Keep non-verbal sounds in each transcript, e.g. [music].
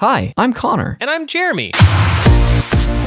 Hi, I'm Connor. And I'm Jeremy.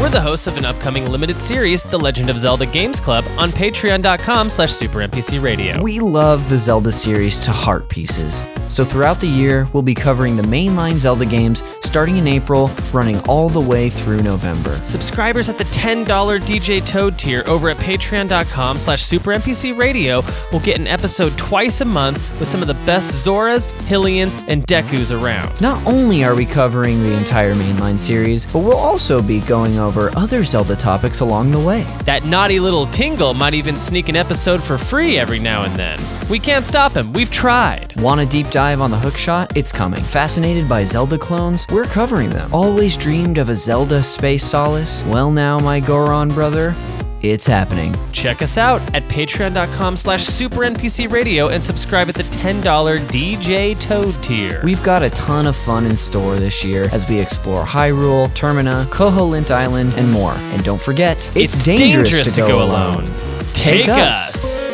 We're the hosts of an upcoming limited series, The Legend of Zelda Games Club, on patreon.com slash supernpcradio. We love the Zelda series to heart pieces. So throughout the year, we'll be covering the mainline Zelda games starting in April, running all the way through November. Subscribers at the $10 DJ Toad tier over at patreon.com slash supernpcradio will get an episode twice a month with some of the best Zoras, Hylians, and Dekus around. Not only are we covering the entire mainline series, but we'll also be going over other Zelda topics along the way. That naughty little Tingle might even sneak an episode for free every now and then. We can't stop him, we've tried. Want a deep dive on the hookshot? It's coming. Fascinated by Zelda clones? We're covering them. Always dreamed of a Zelda space solace? Well now, my Goron brother, it's happening. Check us out at patreon.com slash supernpcradio and subscribe at the $10 DJ Toad tier. We've got a ton of fun in store this year as we explore Hyrule, Termina, Koholint Island, and more. And don't forget, it's, dangerous, to, go, alone. Take us.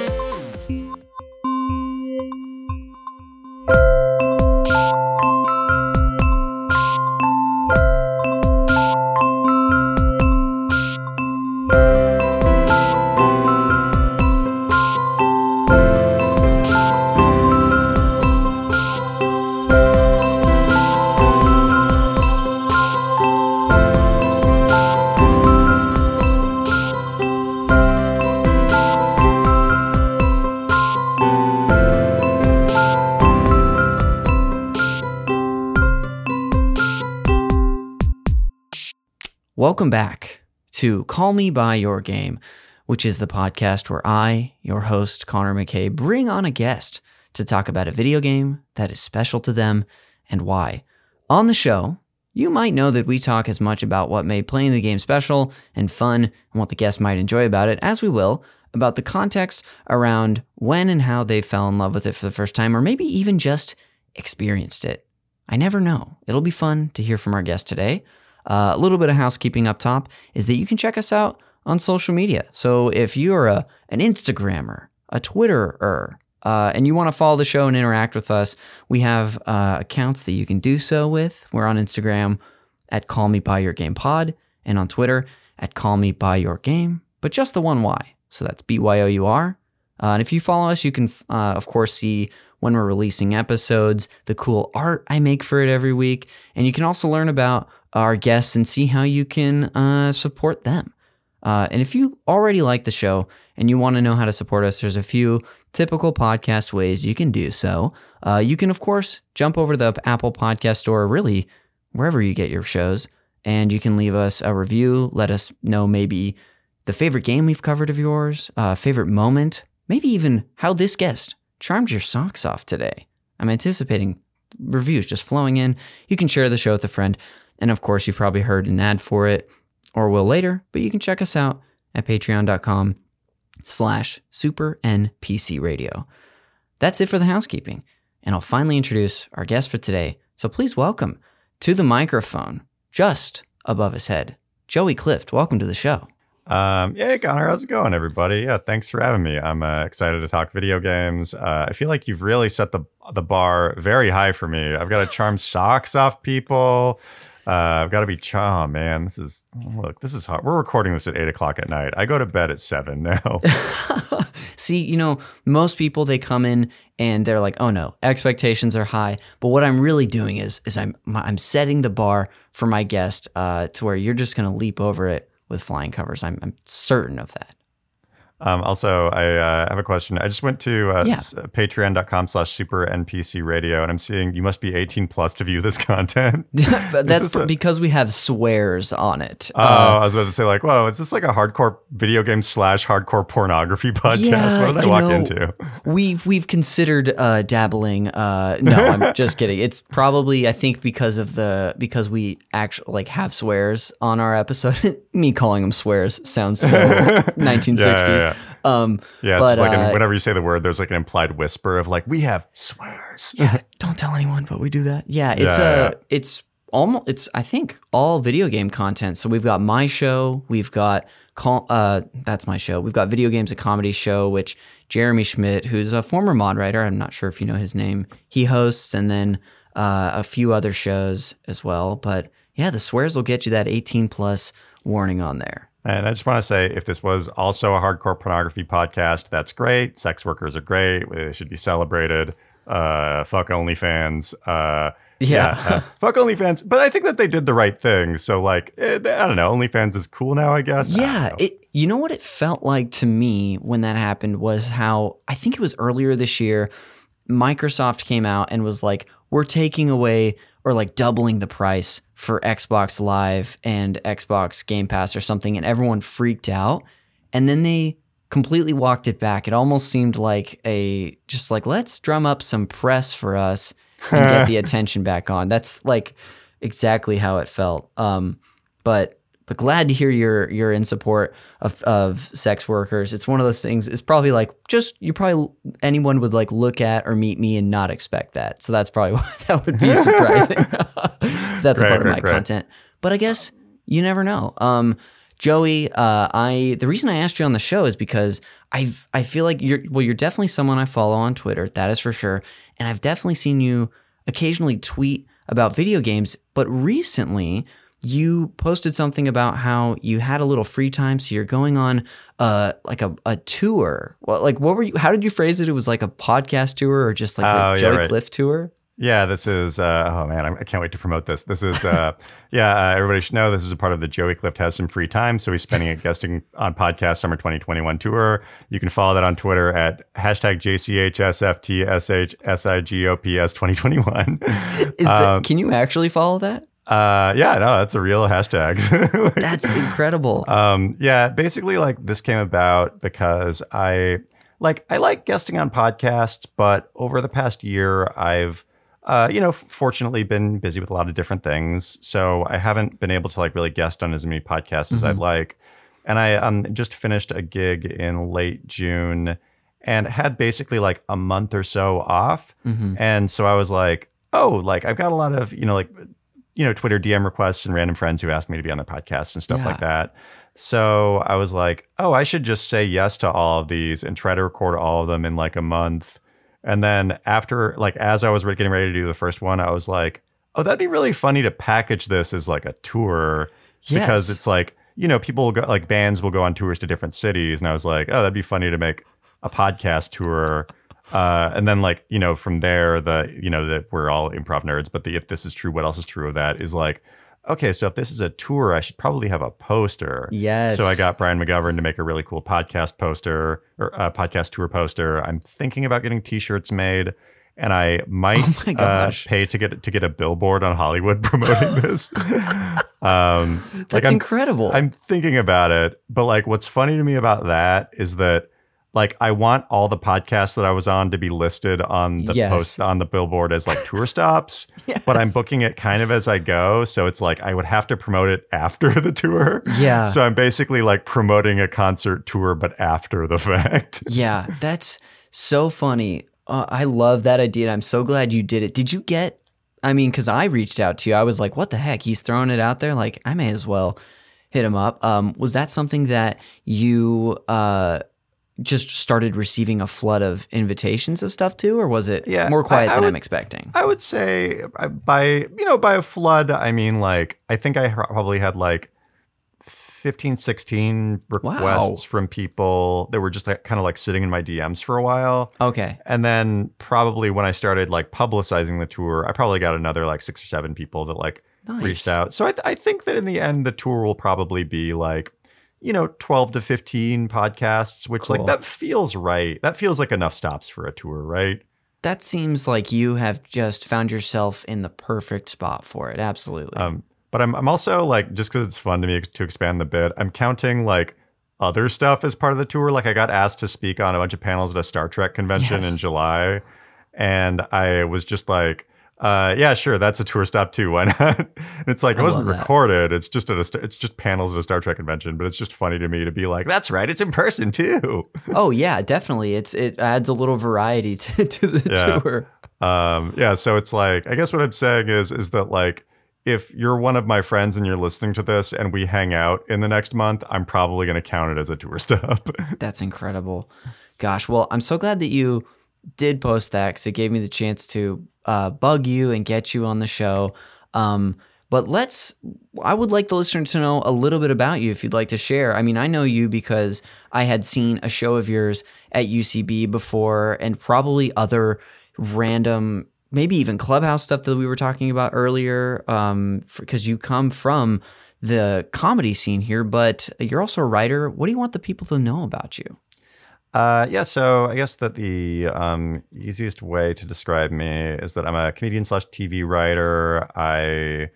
Welcome back to Call Me By Your Game, which is the podcast where I, your host, Connor McKay, bring on a guest to talk about a video game that is special to them and why. On the show, you might know that we talk as much about what made playing the game special and fun and what the guest might enjoy about it as we will about the context around when and how they fell in love with it for the first time, or maybe even just experienced it. I never know. It'll be fun to hear from our guest today. Uh, a little bit of housekeeping up top is that you can check us out on social media. So if you're a an Instagrammer, a Twitterer, uh, and you want to follow the show and interact with us, we have uh, accounts that you can do so with. We're on Instagram at Call Me By Your Game Pod and on Twitter at Call Me By Your Game, but just the one Y. So that's B Y O U R. Uh, and if you follow us, you can, uh, of course, see when we're releasing episodes, the cool art I make for it every week. And you can also learn about our guests and see how you can uh, support them. Uh, and if you already like the show and you want to know how to support us, there's a few typical podcast ways you can do so. Uh, you can, of course, jump over to the Apple Podcast Store, really wherever you get your shows, and you can leave us a review. Let us know maybe the favorite game we've covered of yours, uh, favorite moment, maybe even how this guest charmed your socks off today. I'm anticipating reviews just flowing in. You can share the show with a friend. And of course, you've probably heard an ad for it or will later, but you can check us out at patreon.com slash super NPC radio. That's it for the housekeeping. And I'll finally introduce our guest for today. So please welcome to the microphone, just above his head, Joey Clift. Welcome to the show. Um, yeah, Connor, how's it going, everybody? Yeah, thanks for having me. I'm uh, excited to talk video games. Uh, I feel like you've really set the the bar very high for me. I've got to charm [laughs] socks off people. Uh, I've got to be, oh man, this is, look, this is hot. We're recording this at eight o'clock at night. I go to bed at seven now. [laughs] See, you know, most people they come in and they're like, "Oh no, expectations are high." But what I'm really doing is is I'm I'm setting the bar for my guest uh, to where you're just going to leap over it with flying covers. I'm I'm certain of that. Um, also, I uh, have a question. I just went to uh, yeah. patreon.com slash super NPC radio, and I'm seeing you must be 18 plus to view this [laughs] content. [laughs] That's a, because we have swears on it. Oh, uh, I was about to say, like, whoa, is this like a hardcore video game slash hardcore pornography podcast? Yeah, what did I walk know, into? We've, we've considered uh, dabbling. Uh, no, I'm [laughs] just kidding. It's probably, I think, because of the, because we actually like have swears on our episode. Me calling them swears sounds so 1960s. Yeah, yeah, yeah. [laughs] Um, yeah, but, like uh, an, whenever you say the word, there's like an implied whisper of like, we have swears. Yeah, don't tell anyone, but we do that. Yeah, it's yeah, a, uh, yeah. it's almost, it's I think all video game content. So we've got my show, we've got call, uh, that's my show. We've got video games a comedy show, which Jeremy Schmidt, who's a former mod writer, I'm not sure if you know his name, he hosts, and then uh, a few other shows as well. But yeah, the swears will get you that 18 plus warning on there. And I just want to say if this was also a hardcore pornography podcast, that's great. Sex workers are great. They should be celebrated. Uh, fuck OnlyFans. Uh, Yeah. uh, [laughs] fuck OnlyFans. But I think that they did the right thing. So, like, eh, I don't know. OnlyFans is cool now, I guess. Yeah, know. it, you know what it felt like to me when that happened was how I think it was earlier this year. Microsoft came out and was like, "We're taking away or like doubling the price for Xbox Live and Xbox Game Pass or something," and everyone freaked out. And then they completely walked it back. It almost seemed like a just like let's drum up some press for us and get [laughs] the attention back on. That's like exactly how it felt. Um, but but glad to hear you're you're in support of, of sex workers. It's one of those things. It's probably like just you probably anyone would like look at or meet me and not expect that. So that's probably [laughs] why that would be surprising. [laughs] [laughs] that's a Right, part of my right. content. But I guess you never know. Um, Joey, uh, I the reason I asked you on the show is because I've I feel like you're well, you're definitely someone I follow on Twitter. That is for sure, and I've definitely seen you occasionally tweet about video games. But recently, you posted something about how you had a little free time, so you're going on uh like a, a tour. Well, like what were you? How did you phrase it? It was like a podcast tour or just like Oh, a yeah, Joey right. Clift tour. Yeah, this is. Uh, oh man, I can't wait to promote this. This is. Uh, [laughs] yeah, uh, everybody should know this is a part of the Joey Clift has some free time, so he's spending it guesting on podcast summer 2021 tour. You can follow that on Twitter at hashtag JCHSFTSHSIGOPS 2021. Is Um, that? Can you actually follow that? Uh, yeah, no, that's a real hashtag. [laughs] That's incredible. Um, yeah, basically, like this came about because I like I like guesting on podcasts, but over the past year, I've uh, you know, fortunately been busy with a lot of different things, so I haven't been able to like really guest on as many podcasts as I'd like. And I um just finished a gig in late June and had basically like a month or so off, and so I was like, oh, like I've got a lot of you know like you know, Twitter DM requests and random friends who asked me to be on their podcast and stuff Yeah. like that. So I was like, oh, I should just say yes to all of these and try to record all of them in like a month. And then after, like, as I was getting ready to do the first one, I was like, oh, that'd be really funny to package this as like a tour because it's like, you know, people will go, like bands will go on tours to different cities. And I was like, oh, that'd be funny to make a podcast tour. Uh, and then like, you know, from there, the, you know, that we're all improv nerds, but the if this is true, what else is true of that is like, okay, so if this is a tour, I should probably have a poster. Yes. So I got Brian McGovern to make a really cool podcast poster or uh, podcast tour poster. I'm thinking about getting t-shirts made. And I might [laughs] Oh uh, pay to get to get a billboard on Hollywood [laughs] promoting this. [laughs] um, like That's I'm incredible. I'm thinking about it, but like what's funny to me about that is that like I want all the podcasts that I was on to be listed on the Yes. post on the billboard as like tour stops, [laughs] but I'm booking it kind of as I go, so it's like I would have to promote it after [laughs] the tour. Yeah. So I'm basically like promoting a concert tour but after the [laughs] fact. Yeah, that's so funny. Uh, I love that idea. I'm so glad you did it. Did you get? I mean, because I reached out to you, I was like, "What the heck? He's throwing it out there. Like, I may as well hit him up." Um, was that something that you uh, just started receiving a flood of invitations of stuff too, or was it Yeah, more quiet I- I than would- I'm expecting? I would say uh, by you know by a flood I mean like I think I probably had like 15 16 requests from people that were just like, kind of like sitting in my DMs for a while Okay, and then probably when I started like publicizing the tour I probably got another like 6 or 7 people that like Nice. reached out so I, th- I think that in the end the tour will probably be like you know 12 to 15 podcasts which Cool. like that feels right that feels like enough stops for a tour right that seems like you have just found yourself in the perfect spot for it. Absolutely. Um, but I'm I'm also like just because it's fun to me to expand the bit. I'm counting like other stuff as part of the tour. Like I got asked to speak on a bunch of panels at a Star Trek convention Yes. in July, and I was just like. Uh, yeah, sure. That's a tour stop too. Why [laughs] not? And it's like I it wasn't recorded. It's just at a, it's just panels at a Star Trek convention. But it's just funny to me to be like, that's right. It's in person too. [laughs] oh yeah, definitely. It's it adds a little variety [laughs] to, to the Yeah. tour. Um, yeah, so it's like I guess what I'm saying is is that like if you're one of my friends and you're listening to this and we hang out in the next month, I'm probably going to count it as a tour stop. That's incredible. Gosh, well, I'm so glad that you did post that because it gave me the chance to uh, bug you and get you on the show. Um, but let's, I would like the listener to know a little bit about you if you'd like to share. I mean, I know you because I had seen a show of yours at UCB before and probably other random, maybe even clubhouse stuff that we were talking about earlier, because you come from the comedy scene here, but you're also a writer. What do you want the people to know about you? Uh, yeah, so I guess that the um, easiest way to describe me is that I'm a comedian slash TV writer. I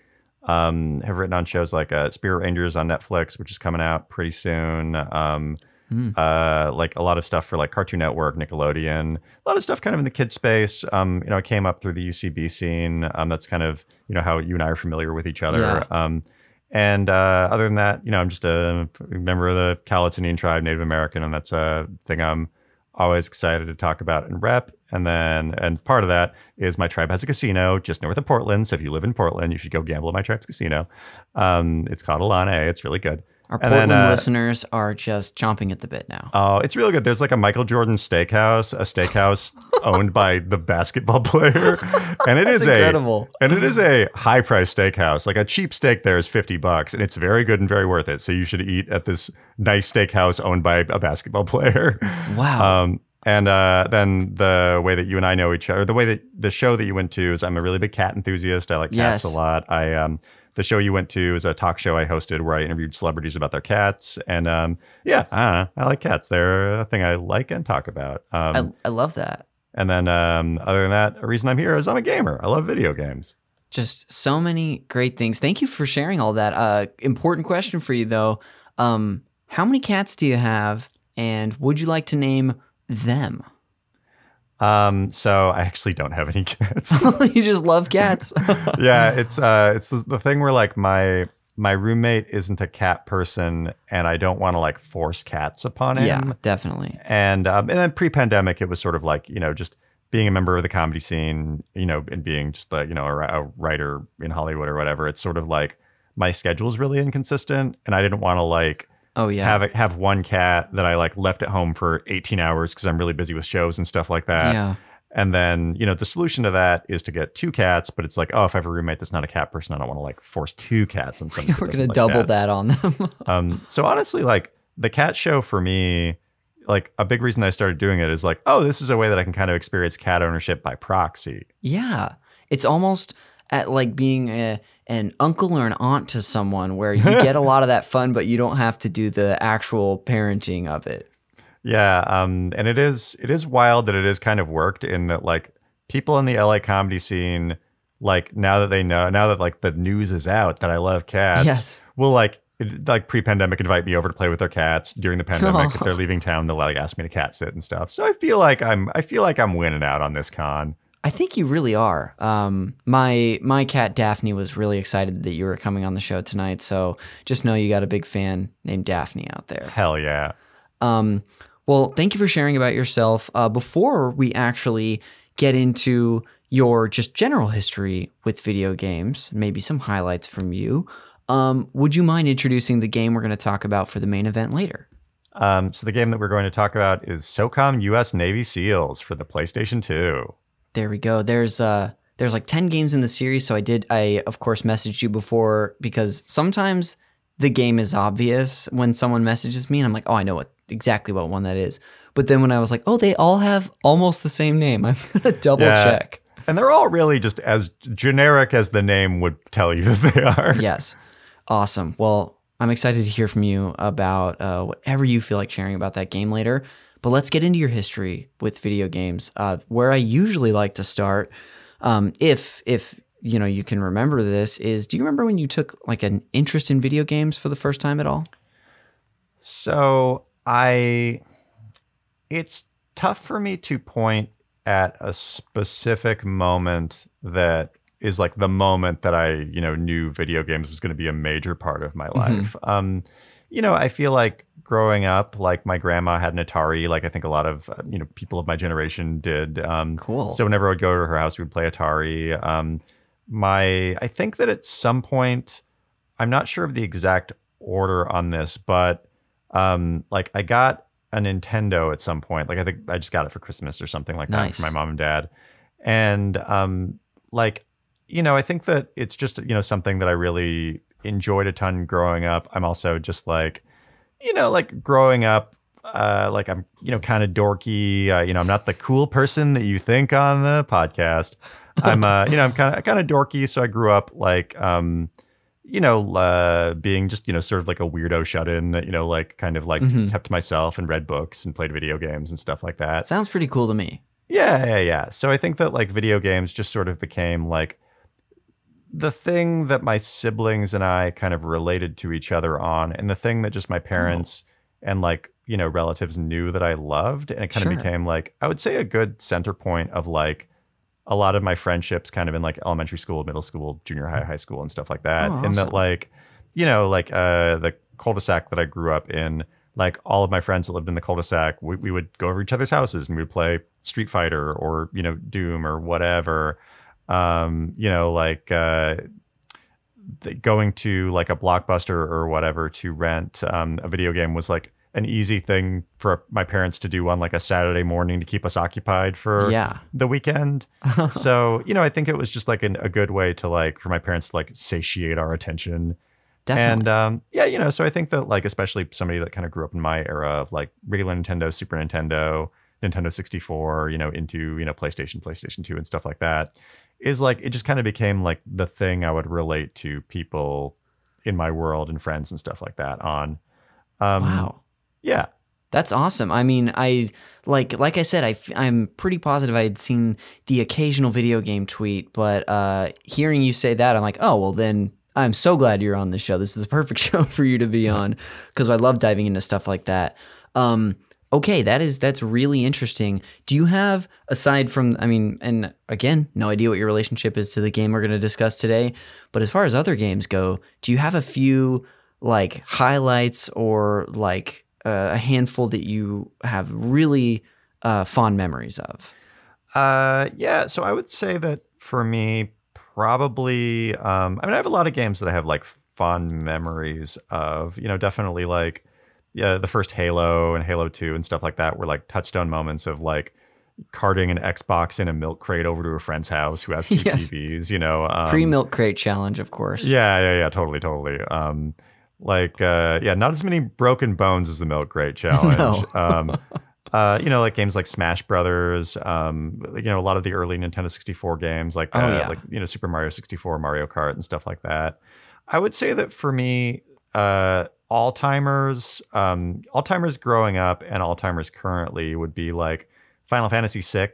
um, have written on shows like uh, Spirit Rangers on Netflix, which is coming out pretty soon. Um, Hmm. uh, like a lot of stuff for like Cartoon Network, Nickelodeon, a lot of stuff kind of in the kid space. Um, you know, I came up through the UCB scene. Um, that's kind of you know how you and I are familiar with each other. Yeah. Um, and uh, other than that, you know, I'm just a member of the Cowlitz tribe, Native American, and that's a thing I'm always excited to talk about and rep. And then, and part of that is my tribe has a casino just north of Portland. So if you live in Portland, you should go gamble at my tribe's casino. Um, it's called ilani. It's really good. Our And then, Portland uh, listeners are just chomping at the bit now. Oh, it's really good. There's like a Michael Jordan steakhouse, a steakhouse [laughs] owned by the basketball player, and it is incredible. a and it is a high price steakhouse. Like a cheap steak there is fifty bucks, and it's very good and very worth it. So you should eat at this nice steakhouse owned by a basketball [laughs] player. Wow. Um, and uh, then the way that you and I know each other, the way that the show that you went to is, I'm a really big cat enthusiast. I like cats Yes. a lot. I um, the show you went to is a talk show I hosted where I interviewed celebrities about their cats, and um, yeah, I I like cats. They're a thing I like and talk about. Um, I, I love that. and then um, other than that, a reason I'm here is I'm a gamer. I love video games. Just so many great things. Thank you for sharing all that. Uh, important question for you though. Um, how many cats do you have, and would you like to name them? Um, so I actually don't have any [laughs] cats. [laughs] you just love cats. [laughs] yeah, it's uh, it's the thing where like my my roommate isn't a cat person, and I don't want to like force cats upon him. yeah, definitely. And um, and then pre-pandemic, it was sort of like you know just being a member of the comedy scene, you know, and being just the you know a, a writer in Hollywood or whatever. It's sort of like my schedule is really inconsistent, and I didn't want to like Oh yeah. have it, have one cat that I like left at home for 18 hours because I'm really busy with shows and stuff like that. yeah. And then, you know, the solution to that is to get two cats, but it's like, oh, if I have a roommate that's not a cat person, I don't want to like force two cats on somebody. [laughs] We're gonna double that on them. [laughs] Um, so honestly, like the cat show for me, like a big reason I started doing it is like, oh, this is a way that I can kind of experience cat ownership by proxy. yeah, it's almost at like being a, an uncle or an aunt to someone, where you get a lot of that fun, but you don't have to do the actual parenting of it. Yeah, um, and it is it is wild that it has kind of worked in that like people in the LA comedy scene, like now that they know now that like the news is out that I love cats, Yes. will like it- like pre-pandemic invite me over to play with their cats during the pandemic. if they're [laughs] leaving town, they'll like ask me to cat sit and stuff. So I feel like I'm I feel like I'm winning out on this con. I think you really are. Um, my my cat Daphne was really excited that you were coming on the show tonight. So just know you got a big fan named Daphne out there. Hell yeah. Um, well, thank you for sharing about yourself. Uh, before we actually get into your just general history with video games, maybe some highlights from you, um, would you mind introducing the game we're going to talk about for the main event later? Um, so the game that we're going to talk about is SOCOM U.S. Navy SEALs for the PlayStation 2. There we go. There's uh there's like 10 games in the series, so I did I of course messaged you before because sometimes the game is obvious when someone messages me and I'm like, "Oh, I know what exactly what one that is." But then when I was like, "Oh, they all have almost the same name." [laughs] I'm going to double Yeah. check. And they're all really just as generic as the name would tell you [laughs] that they are. Yes. Awesome. Well, I'm excited to hear from you about uh, whatever you feel like sharing about that game later. But let's get into your history with video games. Uh, where I usually like to start, um, if if you know you can remember this, is do you remember when you took like an interest in video games for the first time at all? So I, it's tough for me to point at a specific moment that is like the moment that I, you know, knew video games was going to be a major part of my life. Um, you know, I feel like growing up, like my grandma had an Atari, like I think a lot of uh, you know people of my generation did. Um, Cool. So whenever I would go to her house, we would play Atari. Um, my, I think that at some point, I'm not sure of the exact order on this, but um, like I got a Nintendo at some point. Like I think I just got it for Christmas or something like that Nice. for my mom and dad. And um like you know, I think that it's just you know something that I really enjoyed a ton growing up. I'm also just like you know, like growing up uh like I'm you know kind of dorky, uh, you know, I'm not the cool person that you think on the podcast. I'm uh you know, I'm kind of kind of dorky, so I grew up like um you know, uh, being just, you know, sort of like a weirdo shut in that, you know, like kind of like Mhm. kept myself and read books and played video games and stuff like that. Sounds pretty cool to me. Yeah, yeah, yeah. So I think that like video games just sort of became like the thing that my siblings and I kind of related to each other on, and the thing that just my parents and like, you know, relatives knew that I loved. And it kind Sure. of became like, I would say a good center point of like a lot of my friendships kind of in like elementary school, middle school, junior high, high school, and stuff like that. Oh, And that like, you know, like uh the cul-de-sac that I grew up in, like all of my friends that lived in the cul-de-sac, we, we would go over each other's houses and we'd play Street Fighter or, you know, Doom or whatever. Um, you know, like uh going to like a blockbuster or whatever to rent um, a video game was like an easy thing for my parents to do on like a Saturday morning to keep us occupied for Yeah. the weekend. [laughs] so, you know, I think it was just like an, a good way to like for my parents to like satiate our attention. Definitely. And um, yeah, you know, so I think that like especially somebody that kind of grew up in my era of like regular Nintendo, Super Nintendo, Nintendo 64, you know, into, you know, PlayStation, PlayStation 2 and stuff like that is like it just kind of became like the thing I would relate to people in my world and friends and stuff like that on. Um wow. yeah. That's awesome. I mean, I like like I said, I I'm pretty positive I had seen the occasional video game tweet, but uh, hearing you say that, I'm like, oh well, then I'm so glad you're on this show. This is a perfect [laughs] show for you to be on because I love diving into stuff like that. Um, okay, that is that's really interesting. Do you have aside from I mean, and again, no idea what your relationship is to the game we're going to discuss today, but as far as other games go, do you have a few like highlights or like uh, a handful that you have really uh, fond memories of? Uh, yeah. So I would say that for me, probably. Um, I mean, I have a lot of games that I have like fond memories of. You know, definitely like yeah, the first Halo and Halo Two and stuff like that were like touchstone moments of like carting an Xbox in a milk crate over to a friend's house who has two [laughs] Yes. TVs. You know, um, Pre milk crate challenge, of course. Yeah, yeah, yeah, totally, totally. Um, like, uh, yeah, not as many broken bones as the Milk Crate [laughs] Challenge. No. um, uh, you know, like games like Smash Brothers. Um, you know, a lot of the early Nintendo 64 games, like, Oh, uh, yeah. like you know, Super Mario 64, Mario Kart, and stuff like that. I would say that for me, uh, all timers, um, all timers growing up and all timers currently would be like Final Fantasy VI,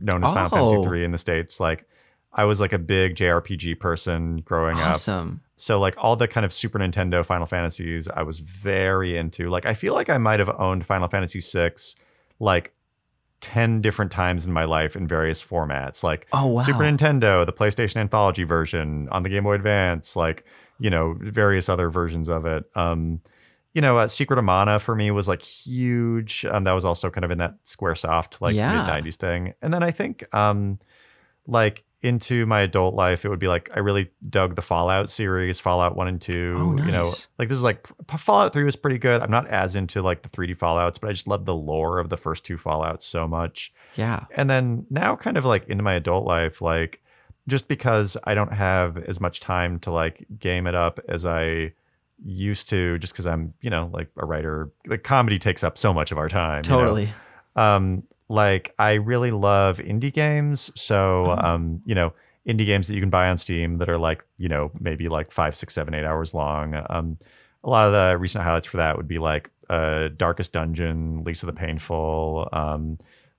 known as Final Oh. Fantasy 3 in the states. Like, I was like a big JRPG person growing up. Awesome. So like all the kind of Super Nintendo Final Fantasies I was very into. Like I feel like I might have owned Final Fantasy VI like 10 different times in my life in various formats. Like Oh, wow. Super Nintendo, the PlayStation Anthology version, on the Game Boy Advance, like, you know, various other versions of it. Um, you know, uh, Secret of Mana for me was like huge. Um, that was also kind of in that Squaresoft like Yeah. mid 90s thing. And then I think um like into my adult life, it would be like I really dug the Fallout series, Fallout 1 and 2. Oh, You know, like this is like Fallout 3 was pretty good. I'm not as into like the 3D Fallouts, but I just love the lore of the first two Fallouts so much Yeah. and then now kind of like into my adult life like just because i don't have as much time to like game it up as i used to just because i'm you know like a writer like comedy takes up so much of our time you know? Totally. um like i really love indie games so Oh. um you know indie games that you can buy on steam that are like you know maybe like five six seven eight hours long um a lot of the recent highlights for that would be like uh darkest dungeon lisa the painful um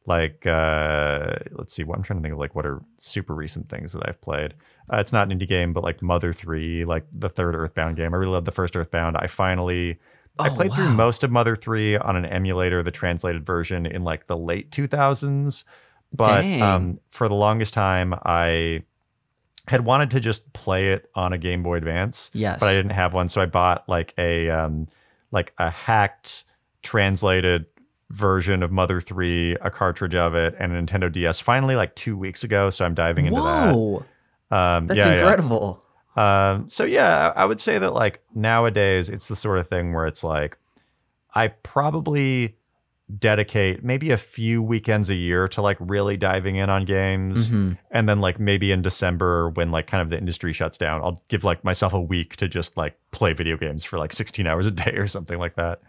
like uh let's see what i'm trying to think of like what are super recent things that i've played uh, it's not an indie game but like mother 3 like the third earthbound game i really love the first earthbound i finally I Oh, played through most of Mother 3 on an emulator, the translated version in like the late 2000s. But um, for the longest time, I had wanted to just play it on a Game Boy Advance, Yes. but I didn't have one. So I bought like a um, like a hacked translated version of Mother 3, a cartridge of it, and a Nintendo DS finally like two weeks ago. So I'm diving into Whoa. that. Um, That's yeah, yeah. incredible. Um, so yeah, I I would say that like nowadays it's the sort of thing where it's like I probably dedicate maybe a few weekends a year to like really diving in on games. Mm-hmm. And then like maybe in December when like kind of the industry shuts down, I'll give like myself a week to just like play video games for like 16 hours a day or something like that.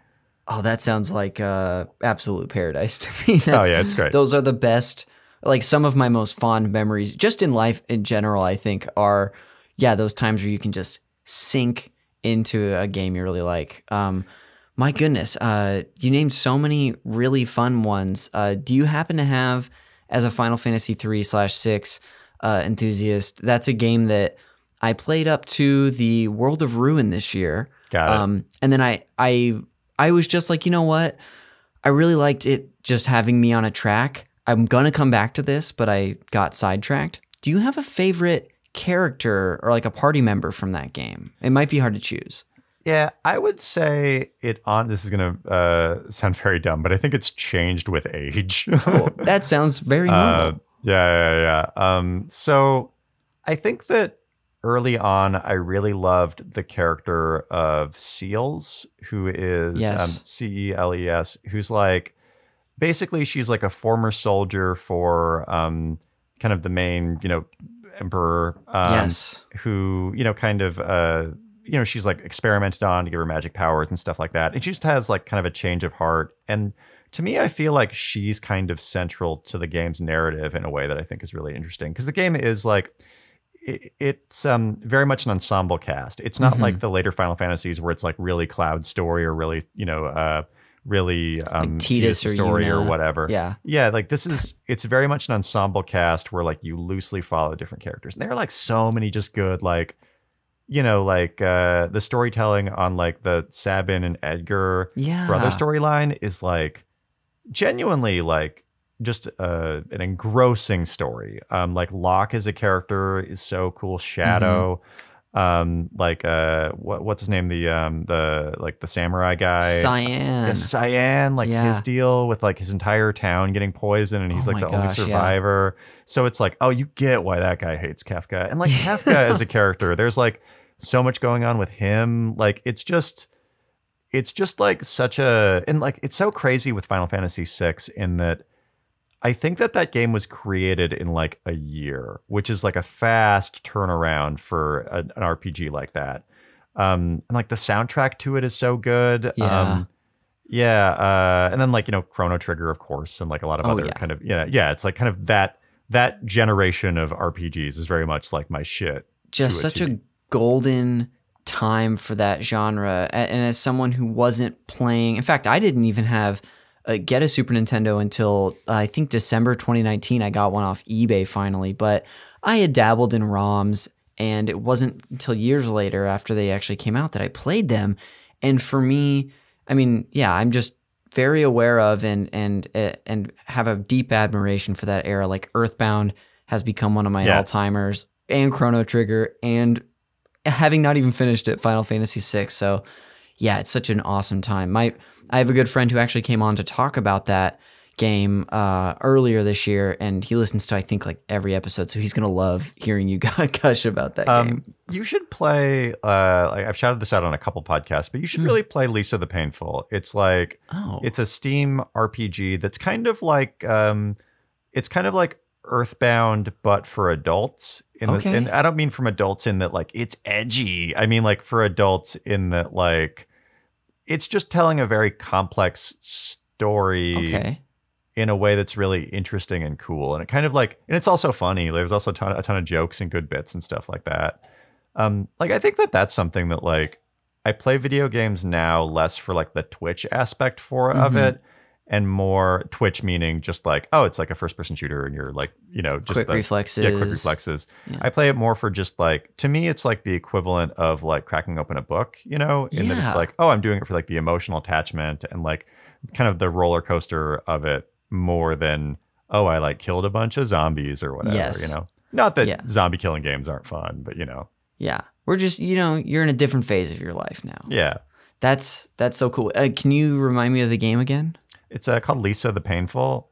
Oh, that sounds like uh, absolute paradise [laughs] to me. Oh yeah, it's great. Those are the best. Like some of my most fond memories, just in life in general, I think are yeah those times where you can just sink into a game you really like. Um, my goodness, uh, you named so many really fun ones. Uh, do you happen to have, as a Final Fantasy three slash six uh, enthusiast, that's a game that I played up to the World of Ruin this year. Got it. Um, and then I I I was just like, you know what? I really liked it just having me on a track. I'm gonna come back to this, but I got sidetracked. Do you have a favorite character or like a party member from that game? It might be hard to choose. Yeah, I would say it on. This is gonna uh, sound very dumb, but I think it's changed with age. [laughs] That sounds very normal. Uh, yeah, yeah, yeah. Um, so I think that early on, I really loved the character of Celes, who is Yes. um, C E L E S, who's like basically she's like a former soldier for um, kind of the main, you know, emperor. Um, yes. who you know kind of uh you know she's like experimented on to give her magic powers and stuff like that and she just has like kind of a change of heart and to me i feel like she's kind of central to the game's narrative in a way that i think is really interesting because the game is like it, it's um very much an ensemble cast it's not Mhm. like the later final fantasies where it's like really cloud story or really you know uh really um Tidus or story or Yuna. whatever Yeah. yeah, like this is it's very much an ensemble cast where like you loosely follow different characters. And there are like so many just good like you know, like uh the storytelling on like the Sabin and Edgar Yeah. brother storyline is like genuinely like just uh, an engrossing story. Um like Locke as a character is so cool. Shadow um like uh what what's his name the um the like the samurai guy Cyan. yeah, Cyan, like Yeah. his deal with like his entire town getting poisoned, and he's Oh like the only gosh, yeah. survivor. So it's like, oh, you get why that guy hates Kefka, and like [laughs] Kefka as a character, there's like so much going on with him. Like it's just, it's just like such a, and like it's so crazy with Final Fantasy VI in that. I think that that game was created in like a year, which is like a fast turnaround for a, an RPG like that. Um, and like the soundtrack to it is so good. Yeah. Um, yeah, uh, and then like you know Chrono Trigger, of course, and like a lot of Oh, other yeah. kind of yeah, yeah. It's like kind of that that generation of RPGs is very much like my shit. just a such a golden time for that genre. And as someone who wasn't playing, in fact, I didn't even have uh, get a Super Nintendo until uh, I think December 2019. I got one off eBay finally, but I had dabbled in ROMs, and it wasn't until years later after they actually came out that I played them. And for me, I mean, yeah, I'm just very aware of and and uh, and have a deep admiration for that era. Like Earthbound has become one of my Yeah. all timers, and Chrono Trigger, and having not even finished it, Final Fantasy VI. So, yeah, it's such an awesome time. My I have a good friend who actually came on to talk about that game uh, earlier this year, and he listens to I think like every episode, so he's gonna love hearing you [laughs] gush about that game. Um, you should play. Uh, like I've shouted this out on a couple podcasts, but you should really play Lisa the Painful. It's like Oh, it's a Steam RPG that's kind of like um, it's kind of like Earthbound, but for adults. In the, Okay. and I don't mean from adults in that like it's edgy. I mean like for adults in that like it's just telling a very complex story okay. in a way that's really interesting and cool. And it kind of like, and it's also funny. There's also a ton, a ton of jokes and good bits and stuff like that. Um, like I think that that's something that like I play video games now less for like the Twitch aspect for of Mhm. it, and more Twitch meaning just like oh, it's like a first person shooter and you're like you know just quick the, reflexes. yeah, quick reflexes. Yeah. I play it more for just like to me, it's like the equivalent of like cracking open a book, you know, that Yeah. it's like, oh, I'm doing it for like the emotional attachment and like kind of the roller coaster of it more than oh, I like killed a bunch of zombies or whatever, Yes. you know. Not that Yeah. zombie killing games aren't fun, but you know, Yeah, we're just you know you're in a different phase of your life now. yeah. That's that's so cool. Uh, can you remind me of the game again? It's uh, called Lisa the Painful.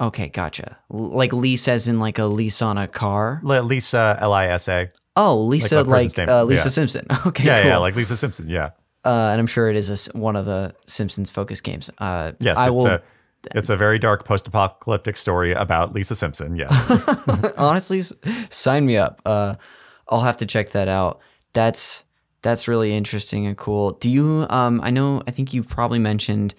Okay, gotcha. L- like lease as in like a lease on a car. Li- Lisa L I S A. Oh, Lisa, my like, uh, Lisa Yeah. Simpson. [laughs] Okay, Yeah, cool. yeah, like Lisa Simpson. Yeah. uh, and I'm sure it is a one of the Simpsons focus games. Uh, Yes, I it's will. uh, It's a very dark post-apocalyptic story about Lisa Simpson. Yes. [laughs] Honestly, sign me up. Uh, I'll have to check that out. That's that's really interesting and cool. Do you? Um, I know. I think you probably mentioned.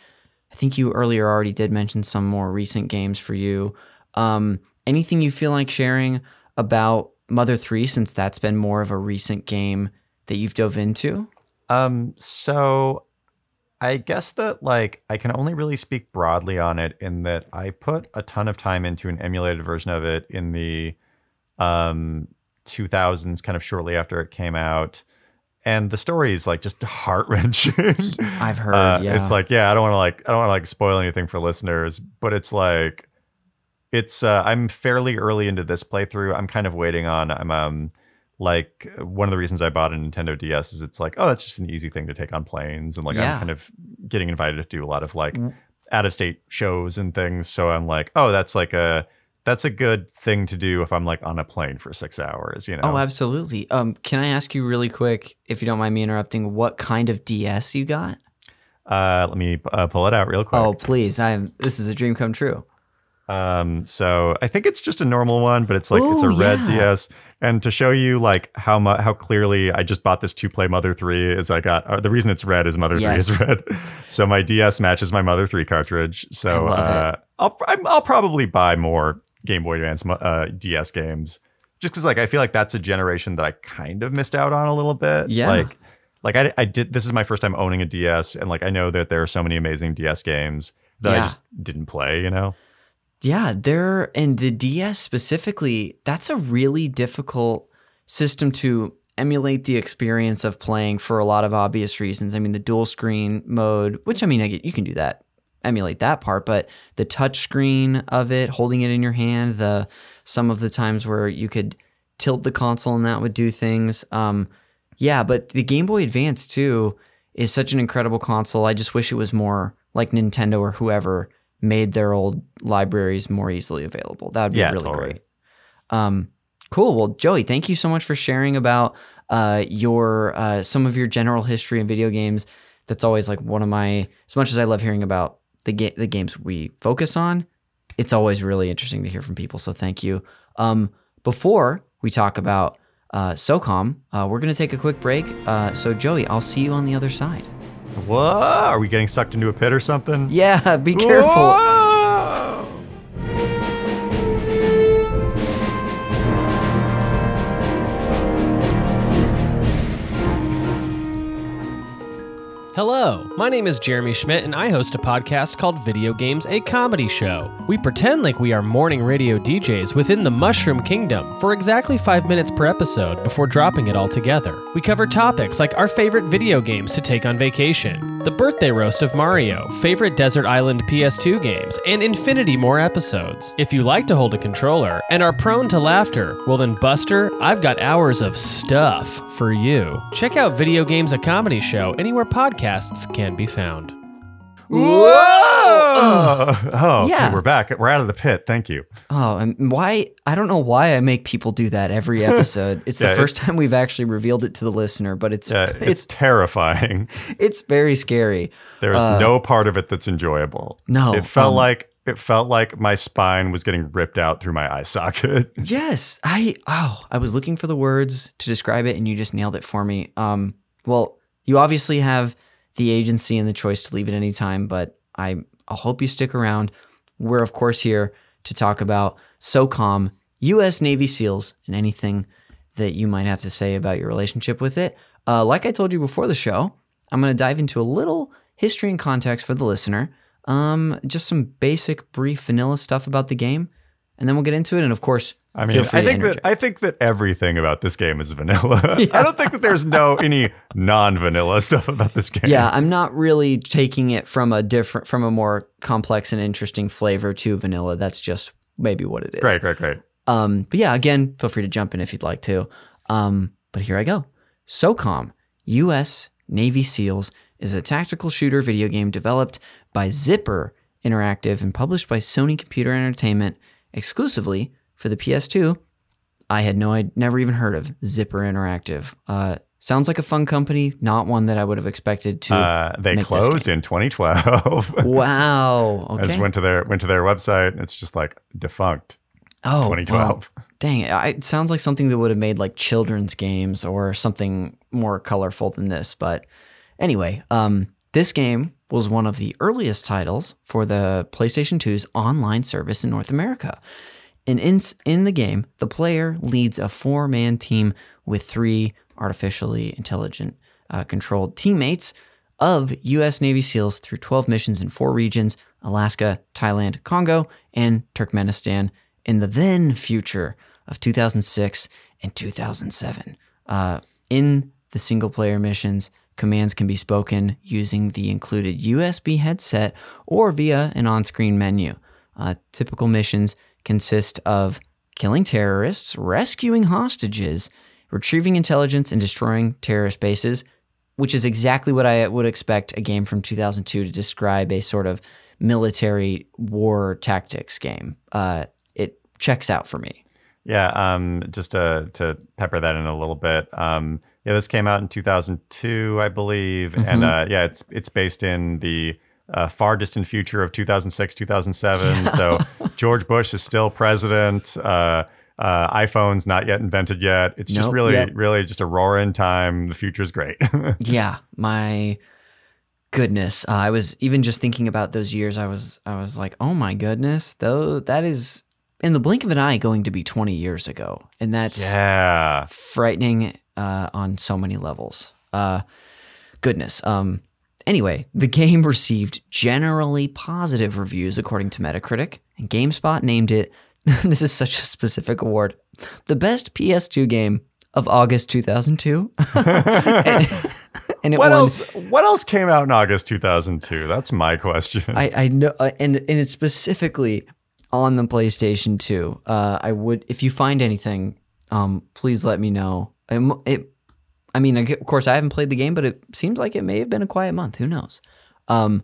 I think you earlier already did mention some more recent games for you. Um, anything you feel like sharing about Mother Three, since that's been more of a recent game that you've dove into? Um, so I guess that like I can only really speak broadly on it in that I put a ton of time into an emulated version of it in the um 2000s kind of shortly after it came out. And the story is like just [laughs] heart wrenching. I've heard. Uh, yeah, It's like, yeah, I don't want to like, I don't want to like spoil anything for listeners, but it's like, it's, uh, I'm fairly early into this playthrough. I'm kind of waiting on, I'm, um, like one of the reasons I bought a Nintendo DS is it's like, oh, that's just an easy thing to take on planes. And like, Yeah. I'm kind of getting invited to do a lot of like out of state shows and things. So I'm like, oh, that's like a, that's a good thing to do if I'm like on a plane for six hours, you know? Oh, absolutely. Um, can I ask you really quick, if you don't mind me interrupting, what kind of DS you got? uh, let me uh, pull it out real quick. Oh, please! I'm. This is a dream come true. Um, so I think it's just a normal one, but it's like it's a red yeah. DS. And to show you like how much how clearly I just bought this to play Mother Three is I got uh, the reason it's red is Mother Yes. Three is red. [laughs] so my DS matches my Mother Three cartridge. So uh, I'll I'm, I'll probably buy more Game Boy Advance uh, DS games just because like I feel like that's a generation that I kind of missed out on a little bit. Yeah. Like like I, I did this is my first time owning a DS and like I know that there are so many amazing DS games that I just didn't play. You know. Yeah, there and the DS specifically, that's a really difficult system to emulate the experience of playing for a lot of obvious reasons. I mean, the dual screen mode, which I mean, I get, you can do that, emulate that part, but the touch screen of it, holding it in your hand, the some of the times where you could tilt the console and that would do things. Um, yeah, but the Game Boy Advance too is such an incredible console. I just wish it was more like Nintendo or whoever made their old libraries more easily available. That would be Yeah, really totally. great. Um, cool. Well, Joey, thank you so much for sharing about uh, your uh, some of your general history in video games. That's always like one of my. As much as I love hearing about the ga- the games we focus on, it's always really interesting to hear from people. So thank you. Um, before we talk about uh, SOCOM, uh, we're going to take a quick break. Uh, so Joey, I'll see you on the other side. What? Are we getting sucked into a pit or something? Yeah, be careful. Whoa! Hello, my name is Jeremy Schmidt, and I host a podcast called Video Games, a Comedy Show. We pretend like we are morning radio DJs within the Mushroom Kingdom for exactly five minutes per episode before dropping it all together. We cover topics like our favorite video games to take on vacation, the birthday roast of Mario, favorite Desert Island PS2 games, and infinity more episodes. If you like to hold a controller and are prone to laughter, well then, Buster, I've got hours of stuff for you. Check out Video Games, a Comedy Show anywhere podcasts can be found. Whoa! Oh, okay, Yeah. we're back. We're out of the pit. Thank you. Oh, and why? I don't know why I make people do that every [laughs] episode. It's Yeah, the first time we've actually revealed it to the listener, but it's Yeah, [laughs] it's, it's terrifying. [laughs] it's very scary. There's no part of it that's enjoyable. No, It felt um, like it felt like my spine was getting ripped out through my eye socket. Yes, I oh, I was looking for the words to describe it, and you just nailed it for me. Um, well, you obviously have the agency and the choice to leave at any time, but I I hope you stick around. We're of course here to talk about SOCOM, U.S. Navy SEALs, and anything that you might have to say about your relationship with it. Uh, like I told you before the show, I'm going to dive into a little history and context for the listener. Um, just some basic, brief, vanilla stuff about the game, and then we'll get into it. And of course, I mean, I think that. I think that everything about this game is vanilla. [laughs] I don't think that there's no any non-vanilla [laughs] stuff about this game. yeah, I'm not really taking it from a different, from a more complex and interesting flavor to vanilla. That's just maybe what it is. Great, great, great. Um, but yeah, again, feel free to jump in if you'd like to. Um, but here I go. SOCOM, U.S. Navy SEALs, is a tactical shooter video game developed by Zipper Interactive and published by Sony Computer Entertainment exclusively for the PS2. I had no, I'd never even heard of Zipper Interactive. Uh, Sounds like a fun company, not one that I would have expected to. Uh, they closed in 2012. [laughs] wow. I Okay. just went to their went to their website and it's just like defunct. oh, 2012. well, dang it. I, it sounds like something that would have made like children's games or something more colorful than this. But anyway, um, this game was one of the earliest titles for the PlayStation 2's online service in North America. And in, in the game, the player leads a four man team with three artificially intelligent uh, controlled teammates of U.S. Navy SEALs through 12 missions in four regions Alaska, Thailand, Congo, and Turkmenistan in the then future of 2006 and 2007. Uh, in the single player missions, commands can be spoken using the included USB headset or via an on screen menu. Uh, typical missions consist of killing terrorists, rescuing hostages, retrieving intelligence, and destroying terrorist bases, which is exactly what I would expect a game from 2002 to describe a sort of military war tactics game. Uh, it checks out for me. Yeah, um, just to to pepper that in a little bit. Um, yeah, this came out in 2002, I believe, and uh, yeah, it's it's based in the uh, far distant future of 2006, 2007. So [laughs] George Bush is still president. Uh, uh, iPhone's not yet invented yet. It's just really, yep. really just a roaring time. The future is great. [laughs] yeah, my goodness. Uh, I was even just thinking about those years. I was I was like, oh my goodness, though that is in the blink of an eye going to be 20 years ago, and that's yeah. frightening uh, on so many levels. Uh, goodness. Um. Anyway, the game received generally positive reviews according to Metacritic, and GameSpot named it. [laughs] this is such a specific award. The best PS2 game of August 2002. [laughs] and, and it What won. else? What else came out in August 2002? That's my question. I, I know, uh, and and it's specifically on the PlayStation 2. Uh, I would, if you find anything, um, please let me know. It, it, I mean, of course, I haven't played the game, but it seems like it may have been a quiet month. Who knows? Um,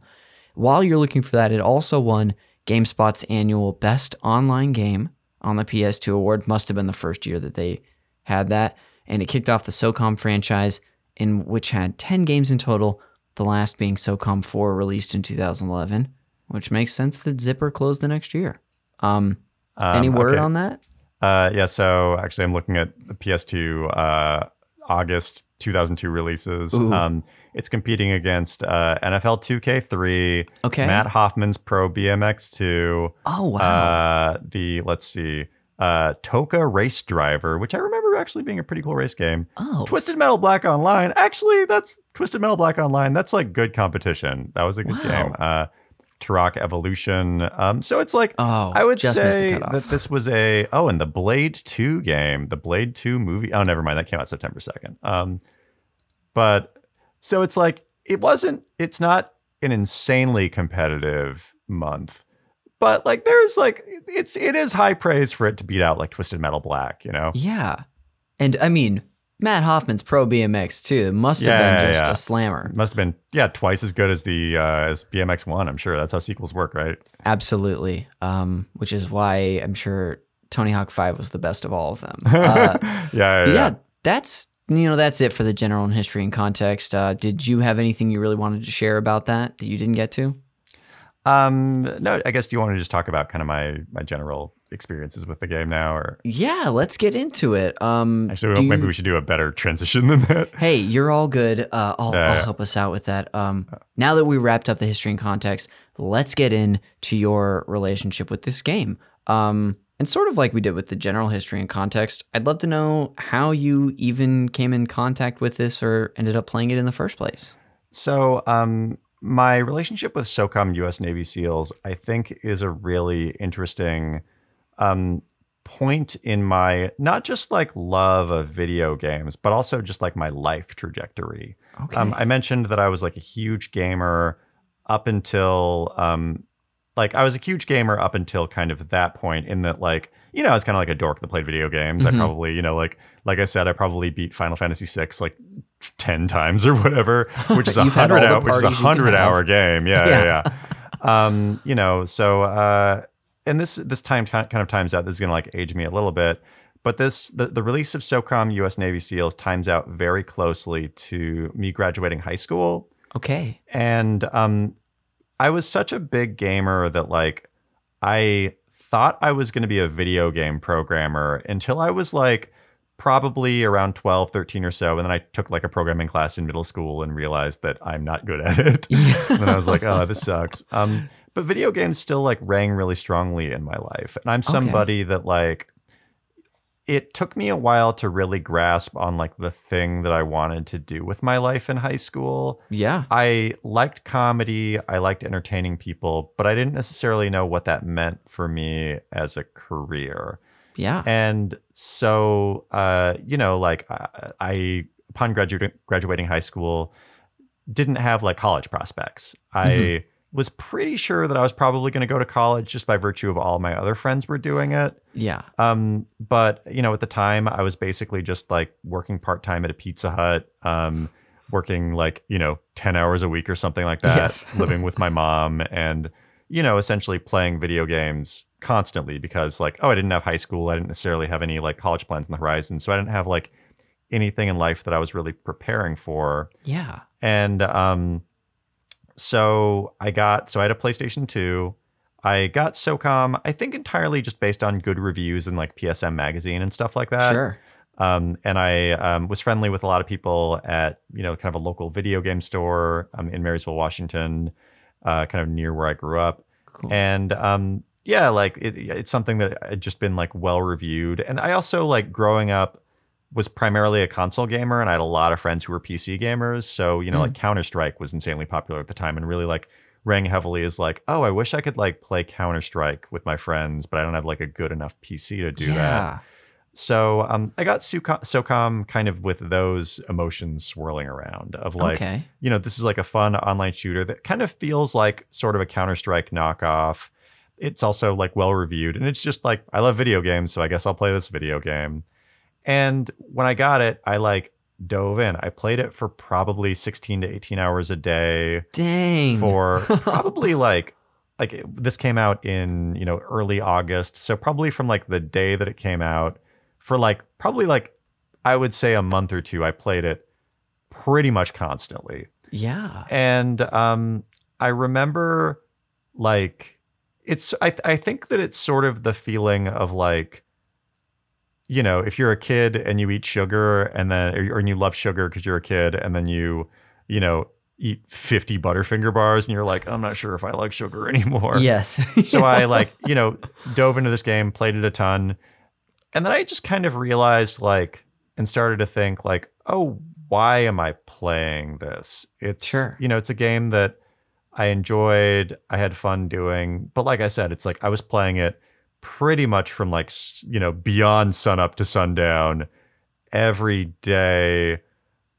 while you're looking for that, it also won GameSpot's annual Best Online Game on the PS2 award. Must have been the first year that they had that, and it kicked off the SOCOM franchise, in which had 10 games in total. The last being SOCOM 4, released in 2011, which makes sense that Zipper closed the next year. Um, Um, any word okay. on that? Uh, yeah, so actually, I'm looking at the PS2 uh, August 2002 releases. Um, it's competing against uh, NFL 2K3, Okay. Matt Hoffman's Pro BMX 2, Oh wow! uh, the let's see, uh, TOCA Race Driver, which I remember actually being a pretty cool race game. oh, Twisted Metal Black Online. Actually, that's Twisted Metal Black Online. That's like good competition. That was a good Wow. game. Turok Evolution. Um, so it's like oh, I would just missed the say that this was a oh, and the Blade Two game, the Blade Two movie. Oh, never mind, that came out September second. Um, but so it's like it wasn't. It's not an insanely competitive month, but like there's like it's it is high praise for it to beat out like Twisted Metal Black. You know, Yeah. And I mean, Matt Hoffman's Pro BMX too. It must have Yeah, been yeah, just yeah. a slammer. must have been yeah twice as good as the uh, as BMX One. I'm sure that's how sequels work, right? Absolutely. Um, which is why I'm sure Tony Hawk 5 was the best of all of them. [laughs] Uh, yeah, yeah, that's you know that's it for the general history and context. Uh, did you have anything you really wanted to share about that that you didn't get to? Um, no, I guess do you want to just talk about kind of my my general experiences with the game now, or Yeah, let's get into it. Um, actually maybe you- we should do a better transition than that. [laughs] Hey, you're all good. Uh, I'll, Yeah, I'll help us out with that. Um, now that we wrapped up the history and context, let's get into your relationship with this game. Um, and sort of like we did with the general history and context, I'd love to know how you even came in contact with this or ended up playing it in the first place. So, um, my relationship with SOCOM U.S. Navy SEALs, I think, is a really interesting um, point in my not just like love of video games, but also just like my life trajectory. Okay. Um, I mentioned that I was like a huge gamer up until um, like I was a huge gamer up until kind of that point in that like you know I was kind of like a dork that played video games. Mhm. I probably you know like like I said I probably beat Final Fantasy VI like ten times or whatever, [laughs] which is a You've had all hundred hour which is a parties you can hundred hour game. Yeah, Yeah. yeah, yeah. um, you know, so uh, and this this time kind of times out. This is gonna like age me a little bit. But this the, the release of SOCOM US Navy SEALs times out very closely to me graduating high school. Okay. And um, I was such a big gamer that like I thought I was going to be a video game programmer until I was like probably around 12, 13 or so. And then I took like a programming class in middle school and realized that I'm not good at it. [laughs] and I was like, oh, this sucks. Um, but video games still like rang really strongly in my life. And I'm somebody that like it took me a while to really grasp on like the thing that I wanted to do with my life in high school. Yeah. I liked comedy, I liked entertaining people, but I didn't necessarily know what that meant for me as a career. Yeah. And so, uh, you know, like I, I upon gradu- graduating high school, didn't have like college prospects. I was pretty sure that I was probably going to go to college just by virtue of all my other friends were doing it. yeah. Um, but you know, at the time, I was basically just like working part time at a Pizza Hut, um, working like you know ten hours a week or something like that, Yes. [laughs] living with my mom, and you know, essentially playing video games constantly because like oh, I didn't have high school, I didn't necessarily have any like college plans on the horizon, so I didn't have like anything in life that I was really preparing for. Yeah. And um, so I got so I had a PlayStation 2. I got SOCOM, I think entirely just based on good reviews in like PSM magazine and stuff like that. sure. Um, and I um, was friendly with a lot of people at you know kind of a local video game store um, in Marysville, Washington, uh, kind of near where I grew up. Cool. And um, yeah, like it, it's something that had just been like well reviewed. And I also like growing up was primarily a console gamer, and I had a lot of friends who were PC gamers. So you know, like Counter Strike was insanely popular at the time, and really like rang heavily as like, oh, I wish I could like play Counter Strike with my friends, but I don't have like a good enough PC to do that. So um, I got SOCOM, SOCOM kind of with those emotions swirling around of like, okay. you know, this is like a fun online shooter that kind of feels like sort of a Counter Strike knockoff. It's also like well reviewed, and it's just like I love video games, so I guess I'll play this video game. And when I got it, I like dove in. I played it for probably 16 to 18 hours a day Dang. for [laughs] probably like like it- this came out in you know early August, so probably from like the day that it came out for like probably like I would say a month or two. I played it pretty much constantly, yeah. and um, I remember like it's I I think that it's sort of the feeling of like you know if you're a kid and you eat sugar and then or, or you love sugar because you're a kid and then you you know eat 50 butterfinger bars and you're like i'm not sure if i like sugar [laughs] anymore yes. [laughs] so i like you know dove into this game played it a ton and then i just kind of realized like and started to think like oh why am i playing this it's Sure. you know it's a game that i enjoyed i had fun doing but like i said it's like i was playing it pretty much from like you know beyond sun up to sundown every day.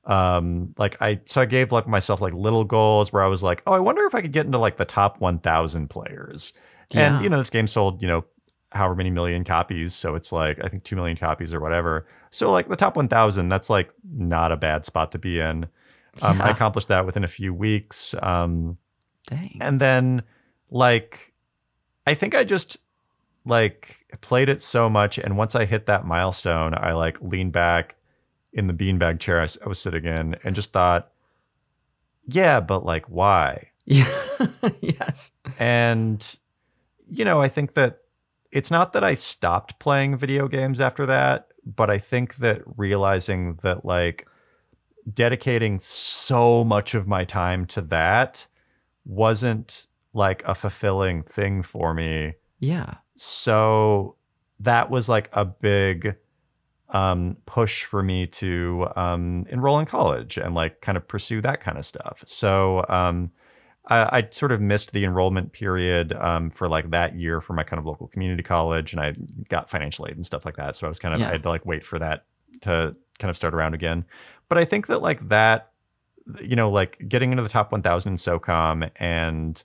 Um like i so i gave like myself like little goals where i was like oh i wonder if i could get into like the top 1000 players. Yeah. and you know this game sold you know however many million copies so it's like i think 2 million copies or whatever. So like the top 1000 that's like not a bad spot to be in. Um, i accomplished that within a few weeks um Dang. and then like i think i just like played it so much and once i hit that milestone i like leaned back in the beanbag chair I was sitting in and just thought yeah but like why Yeah. [laughs] yes. and you know i think that it's not that i stopped playing video games after that but i think that realizing that like dedicating so much of my time to that wasn't like a fulfilling thing for me Yeah. So that was like a big um, push for me to um, enroll in college and like kind of pursue that kind of stuff. So um, I, I sort of missed the enrollment period um, for like that year for my kind of local community college, and I got financial aid and stuff like that. So I was kind of Yeah. I had to like wait for that to kind of start around again. But I think that like that, you know, like getting into the top 1,000 in SOCOM and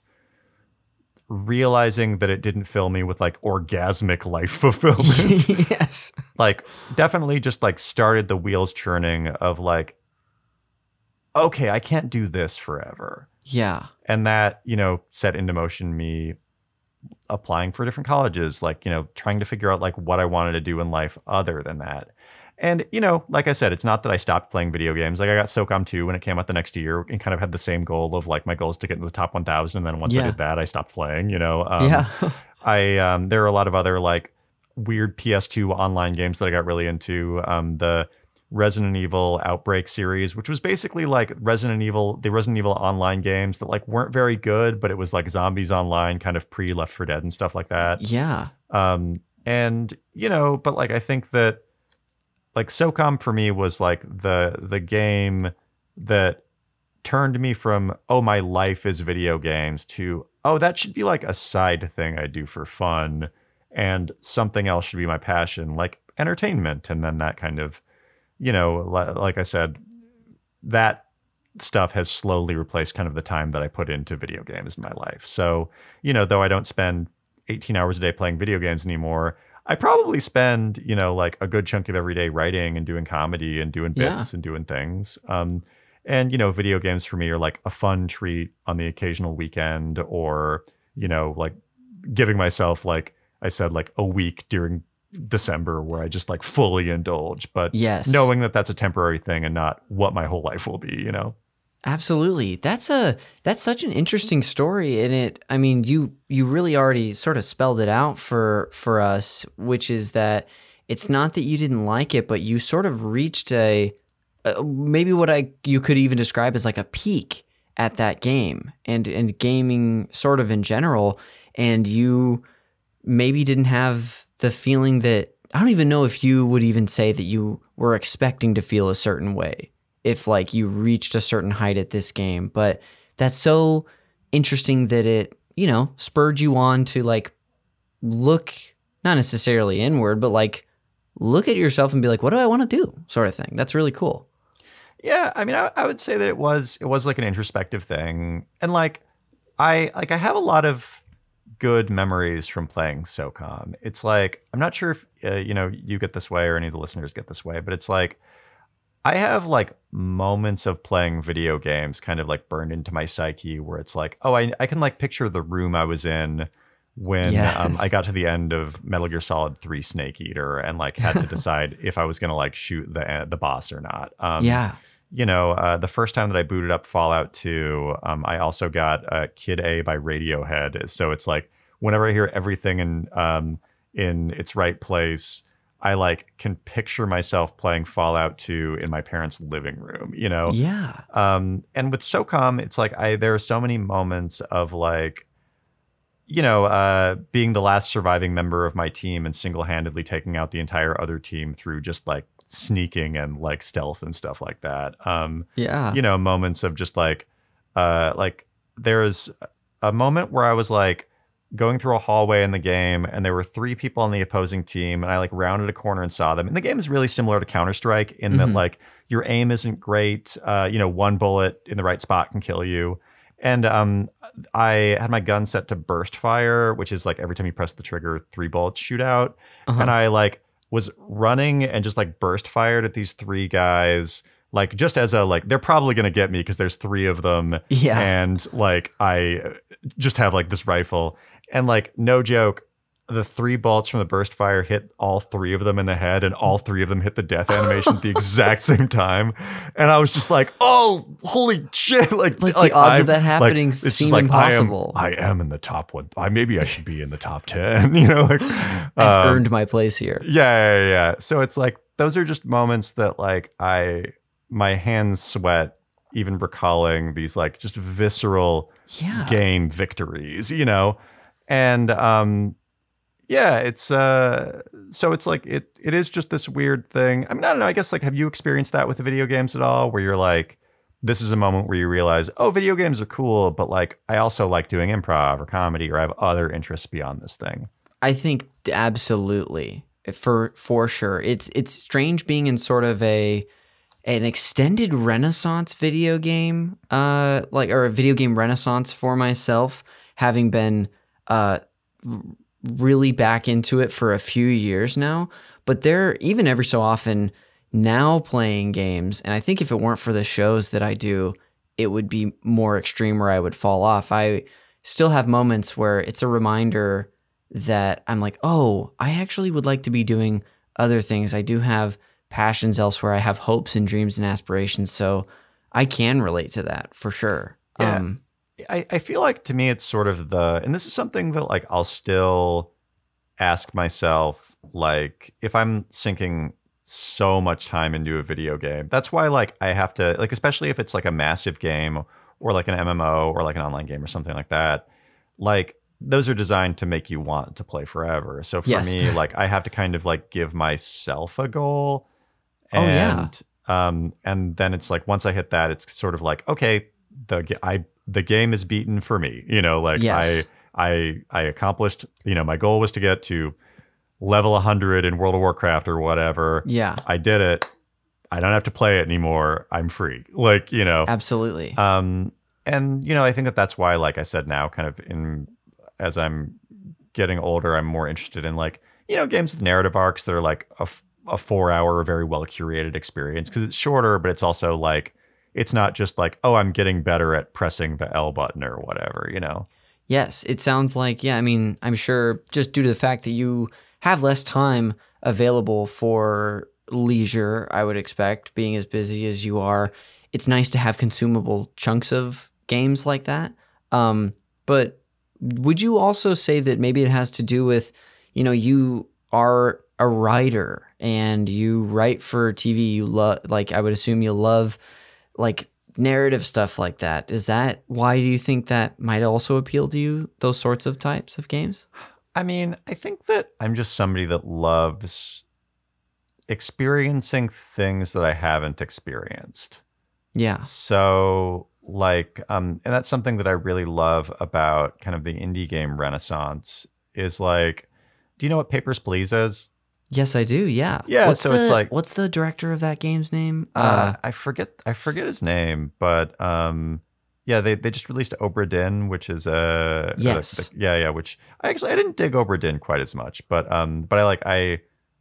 realizing that it didn't fill me with like orgasmic [laughs] life [laughs] fulfillment yes. like definitely just like started the wheels churning of like okay i can't do this forever Yeah. and that you know set into motion me applying for different colleges, like, you know, trying to figure out like what I wanted to do in life other than that. And, you know, like I said, it's not that I stopped playing video games. Like I got SOCOM 2 when it came out the next year and kind of had the same goal of like my goal is to get into the top 1000. And then once I did that, I stopped playing, you know. Um, yeah. [laughs] I um, there are a lot of other like weird PS2 online games that I got really into. Um, the Resident Evil Outbreak series, which was basically like Resident Evil, the Resident Evil online games that like weren't very good, but it was like zombies online, kind of pre Left 4 Dead and stuff like that. yeah. Um, and you know, but like I think that like SOCOM for me was like the the game that turned me from oh my life is video games to oh that should be like a side thing I do for fun and something else should be my passion like entertainment and then that kind of you know like I said that stuff has slowly replaced kind of the time that I put into video games in my life. So, you know, though I don't spend 18 hours a day playing video games anymore, I probably spend, you know, like a good chunk of every day writing and doing comedy and doing Yeah. bits and doing things. Um, and, you know, video games for me are like a fun treat on the occasional weekend or, you know, like giving myself, like I said, like a week during December where I just like fully indulge. But Yes. knowing that that's a temporary thing and not what my whole life will be, you know? Absolutely. That's a that's such an interesting story and it I mean you you really already sort of spelled it out for for us which is that it's not that you didn't like it but you sort of reached a maybe what I you could even describe as like a peak at that game and and gaming sort of in general and you maybe didn't have the feeling that I don't even know if you would even say that you were expecting to feel a certain way if like you reached a certain height at this game but that's so interesting that it you know spurred you on to like look not necessarily inward but like look at yourself and be like what do I want to do? sort of thing. That's really cool. Yeah, I mean, I, I would say that it was it was like an introspective thing, and like I like I have a lot of good memories from playing SOCOM. It's like I'm not sure if uh, you know you get this way or any of the listeners get this way, but it's like I have like moments of playing video games kind of like burned into my psyche where it's like, oh, I I can like picture the room I was in when um, I got to the end of Metal Gear Solid 3 Snake Eater and like had to [laughs] decide if I was going to like shoot the the boss or not. Um, yeah you know, uh, the first time that I booted up Fallout 2, um, I also got uh, Kid A by Radiohead. So it's like whenever I hear everything in um, in its right place, I like can picture myself playing Fallout 2 in my parents' living room. You know, yeah um, and with SOCOM, it's like I there are so many moments of like, you know, uh, being the last surviving member of my team and single handedly taking out the entire other team through just like sneaking and like stealth and stuff like that. Um, yeah you know, moments of just like, uh, like there's a moment where I was like going through a hallway in the game and there were three people on the opposing team and I like rounded a corner and saw them. And the game is really similar to Counter Strike in that Mhm. like your aim isn't great. Uh, you know, one bullet in the right spot can kill you. And um, I had my gun set to burst fire, which is like every time you press the trigger, three bullets shoot out. Uh-huh. And I like was running and just like burst fired at these three guys, like just as a like they're probably gonna get me because there's three of them, yeah and like I just have like this rifle, and like no joke. The three bullets from the burst fire hit all three of them in the head, and all three of them hit the death [laughs] animation at the exact same time. And I was just like, "Oh, holy shit!" [laughs] Like, Like, the odds of I'm- that happening just seem like, impossible. I am, I am in the top one. I maybe I should be in the top ten. [laughs] You know, like I've um, earned my place here yeah, yeah, yeah. So it's like those are just moments that like I my hands sweat even recalling these like just visceral yeah game victories, you know? And um yeah, it's uh so it's like it it is just this weird thing. I mean, I don't know, I guess like have you experienced that with the video games at all where you're like this is a moment where you realize, oh, video games are cool, but like I also like doing improv or comedy or I have other interests beyond this thing. I think absolutely for for sure. It's it's strange being in sort of a an extended renaissance video game uh like or a video game renaissance for myself having been uh really back into it for a few years now but they're even every so often now playing games and I think if it weren't for the shows that I do it would be more extreme where I would fall off I still have moments where it's a reminder that I'm like, oh, I actually would like to be doing other things. I do have passions elsewhere. I have hopes and dreams and aspirations. So I can relate to that for sure. Yeah. Um, I, I feel like to me it's sort of the and this is something that like I'll still ask myself like if I'm sinking so much time into a video game. That's why like I have to like especially if it's like a massive game or like an MMO or like an online game or something like that. Like those are designed to make you want to play forever. So for Yes. me [laughs] like I have to kind of like give myself a goal Oh, yeah. and um and then it's like once I hit that it's sort of like okay the I the game is beaten for me. You know, like Yes. I I I accomplished, you know, my goal was to get to level 100 in World of Warcraft or whatever. yeah, I did it. I don't have to play it anymore. I'm free. Like, you know. absolutely. Um and you know, I think that that's why like I said now kind of in as I'm getting older, I'm more interested in like, you know, games with narrative arcs that are like a, a 4-hour very well curated experience because it's shorter, but it's also like it's not just like, oh, I'm getting better at pressing the L button or whatever, you know. Yes, it sounds like, yeah, I mean, I'm sure just due to the fact that you have less time available for leisure, I would expect, being as busy as you are, it's nice to have consumable chunks of games like that. Um, but would you also say that maybe it has to do with, you know, you are a writer and you write for TV, you love, like, I would assume you love, like, narrative stuff like that. Is that why do you think that might also appeal to you, those sorts of types of games? I mean, I think that I'm just somebody that loves experiencing things that I haven't experienced. Yeah. So, like, um, and that's something that I really love about kind of the indie game renaissance is like, do you know what Papers, Please is? Yes, I do. Yeah. Yeah, What's so it's like- what's the director of that game's name? Uh, I forget, I forget his name, but um, yeah, they, they just released Obra Dinn, which is a Yes. yeah, yeah. Which I actually I didn't dig Obra Dinn quite as much, but um, but I like I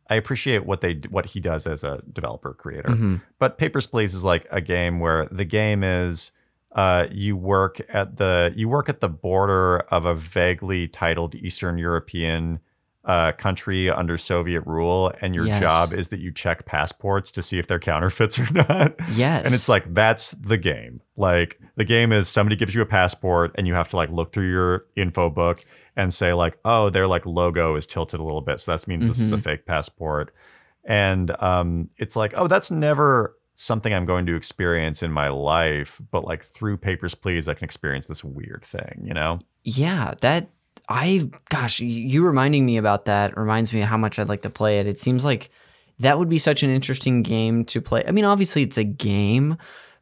I appreciate what they what he does as a developer creator. mhm. But Papers, Please is like a game where the game is uh, you work at the you work at the border of a vaguely titled Eastern European uh, country under Soviet rule, and your Yes. job is that you check passports to see if they're counterfeits or [laughs] not. Yes. And it's like that's the game. Like the game is somebody gives you a passport and you have to like look through your info book and say like, oh, their like logo is tilted a little bit, so that means this is a Mm-hmm. fake passport. And um, it's like, oh, that's never something I'm going to experience in my life, but like through Papers, Please, I can experience this weird thing, you know? Yeah, that I gosh, you reminding me about that reminds me how much I'd like to play it. It seems like that would be such an interesting game to play. I mean, obviously it's a game,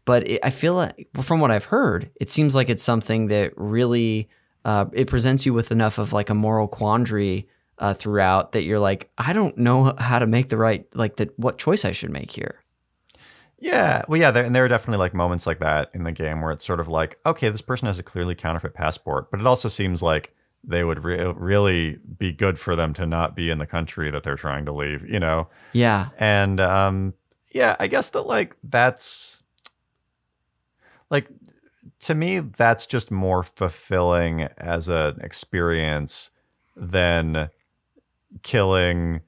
but it, I feel like from what I've heard, it seems like it's something that really uh, it presents you with enough of like a moral quandary uh, throughout that you're like, I don't know how to make the right like the what choice I should make here. Yeah, well, yeah, there, and there are definitely like moments like that in the game where it's sort of like, okay, this person has a clearly counterfeit passport, but it also seems like they would re- really be good for them to not be in the country that they're trying to leave, you know? Yeah, And um, yeah, I guess that like that's like to me, that's just more fulfilling as an experience than killing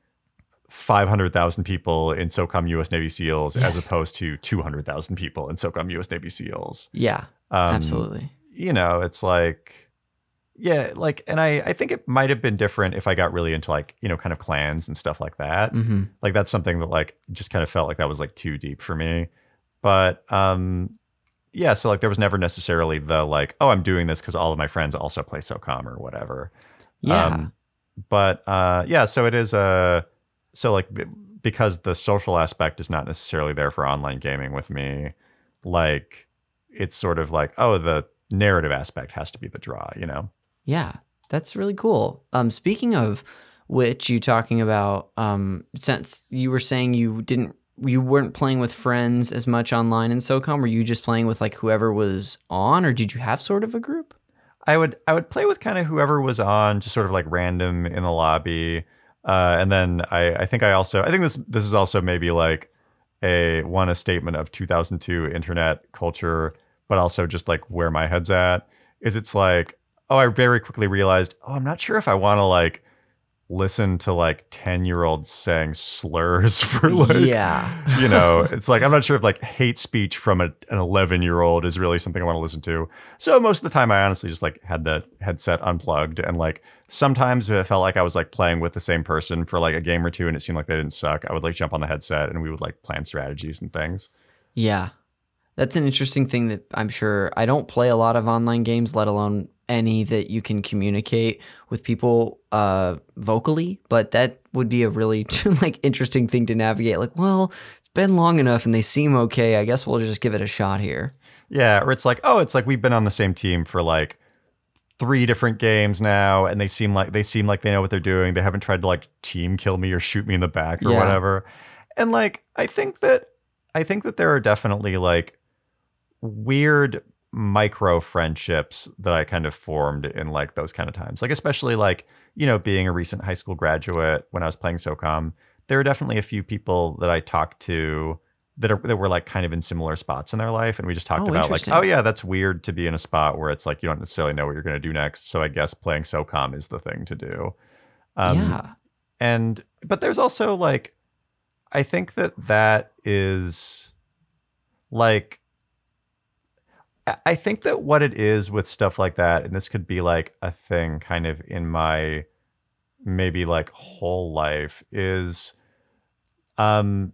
500,000 people in SOCOM US Navy SEALs Yes. as opposed to 200,000 people in SOCOM US Navy SEALs. yeah, Um, absolutely. You know, it's like, yeah, like, and I, I think it might have been different if I got really into like, you know, kind of clans and stuff like that. Hmm like that's something that like just kind of felt like that was like too deep for me. But um yeah so like there was never necessarily the like oh i'm doing this because all of my friends also play socom or whatever. Yeah. um, but uh yeah so it is a so like b- because the social aspect is not necessarily there for online gaming with me like it's sort of like oh the narrative aspect has to be the draw you know Yeah, that's really cool. Um, speaking of which, you talking about um, since you were saying you didn't, you weren't playing with friends as much online in SOCOM. Were you just playing with like whoever was on, or did you have sort of a group? I would I would play with kind of whoever was on, just sort of like random in the lobby, uh, and then I I think I also I think this this is also maybe like a one a statement of 2002 internet culture, but also just like where my head's at is it's like oh, I very quickly realized, oh, I'm not sure if I want to like listen to like 10 year olds saying slurs [laughs] for like, yeah. you know, [laughs] it's like, I'm not sure if like hate speech from a, an 11 year old is really something I want to listen to. So most of the time, I honestly just like had the headset unplugged. And like sometimes if it felt like I was like playing with the same person for like a game or two and it seemed like they didn't suck, I would like jump on the headset and we would like plan strategies and things. Yeah. That's an interesting thing that I'm sure I don't play a lot of online games, let alone any that you can communicate with people uh, vocally, but that would be a really [laughs] like interesting thing to navigate. Like, well, it's been long enough and they seem okay. I guess we'll just give it a shot here. Yeah, or it's like, oh, it's like we've been on the same team for like three different games now, and they seem like they seem like they know what they're doing. They haven't tried to like team kill me or shoot me in the back or Yeah. whatever. And like, I think that I think that there are definitely like weird micro friendships that I kind of formed in like those kind of times. Like especially like, you know, being a recent high school graduate when I was playing SOCOM, there are definitely a few people that I talked to that are that were like kind of in similar spots in their life and we just talked Oh, about like, oh yeah, that's weird to be in a spot where it's like you don't necessarily know what you're going to do next, so I guess playing SOCOM is the thing to do. Um, yeah. and but there's also like i think that that is like I- think that what it is with stuff like that and this could be like a thing kind of in my maybe like whole life is um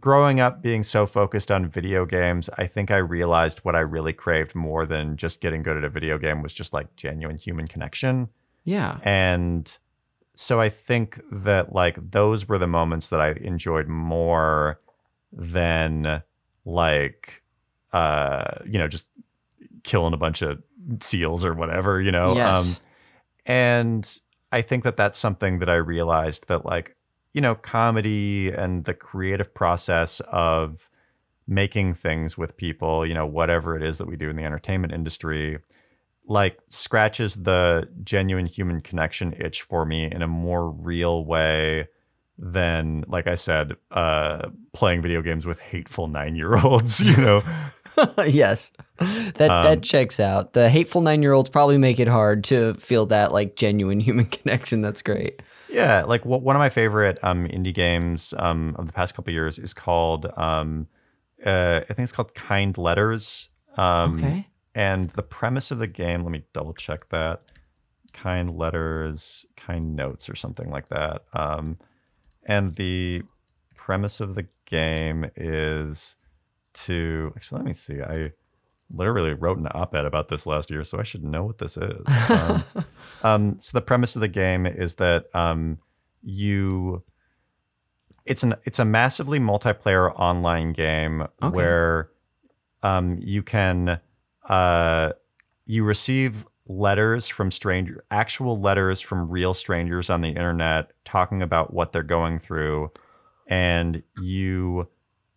growing up being so focused on video games i think i realized what i really craved more than just getting good at a video game was just like genuine human connection Yeah. and so I think that like those were the moments that I enjoyed more than like uh you know just killing a bunch of seals or whatever, you know. Yes. and I think that that's something that I realized that like you know comedy and the creative process of making things with people, you know, whatever it is that we do in the entertainment industry, like scratches the genuine human connection itch for me in a more real way than, like I said, uh, playing video games with hateful nine year olds, [laughs] you know? [laughs] yes. That Um, that checks out. The hateful 9-year-olds probably make it hard to feel that like genuine [laughs] human connection. That's great. Yeah, like w- one of my favorite um, indie games um, of the past couple years is called, um, uh, I think it's called Kind Letters. Um, Okay. And the premise of the game, let me double check that. Kind letters, kind notes, or something like that. Um, and the premise of the game is to actually let me see. I literally wrote an op-ed about this last year, so I should know what this is. Um, [laughs] um, so the premise of the game is that um, you it's an it's a massively multiplayer online game Okay. where um, you can uh, you receive letters from stranger actual letters from real strangers on the internet talking about what they're going through and you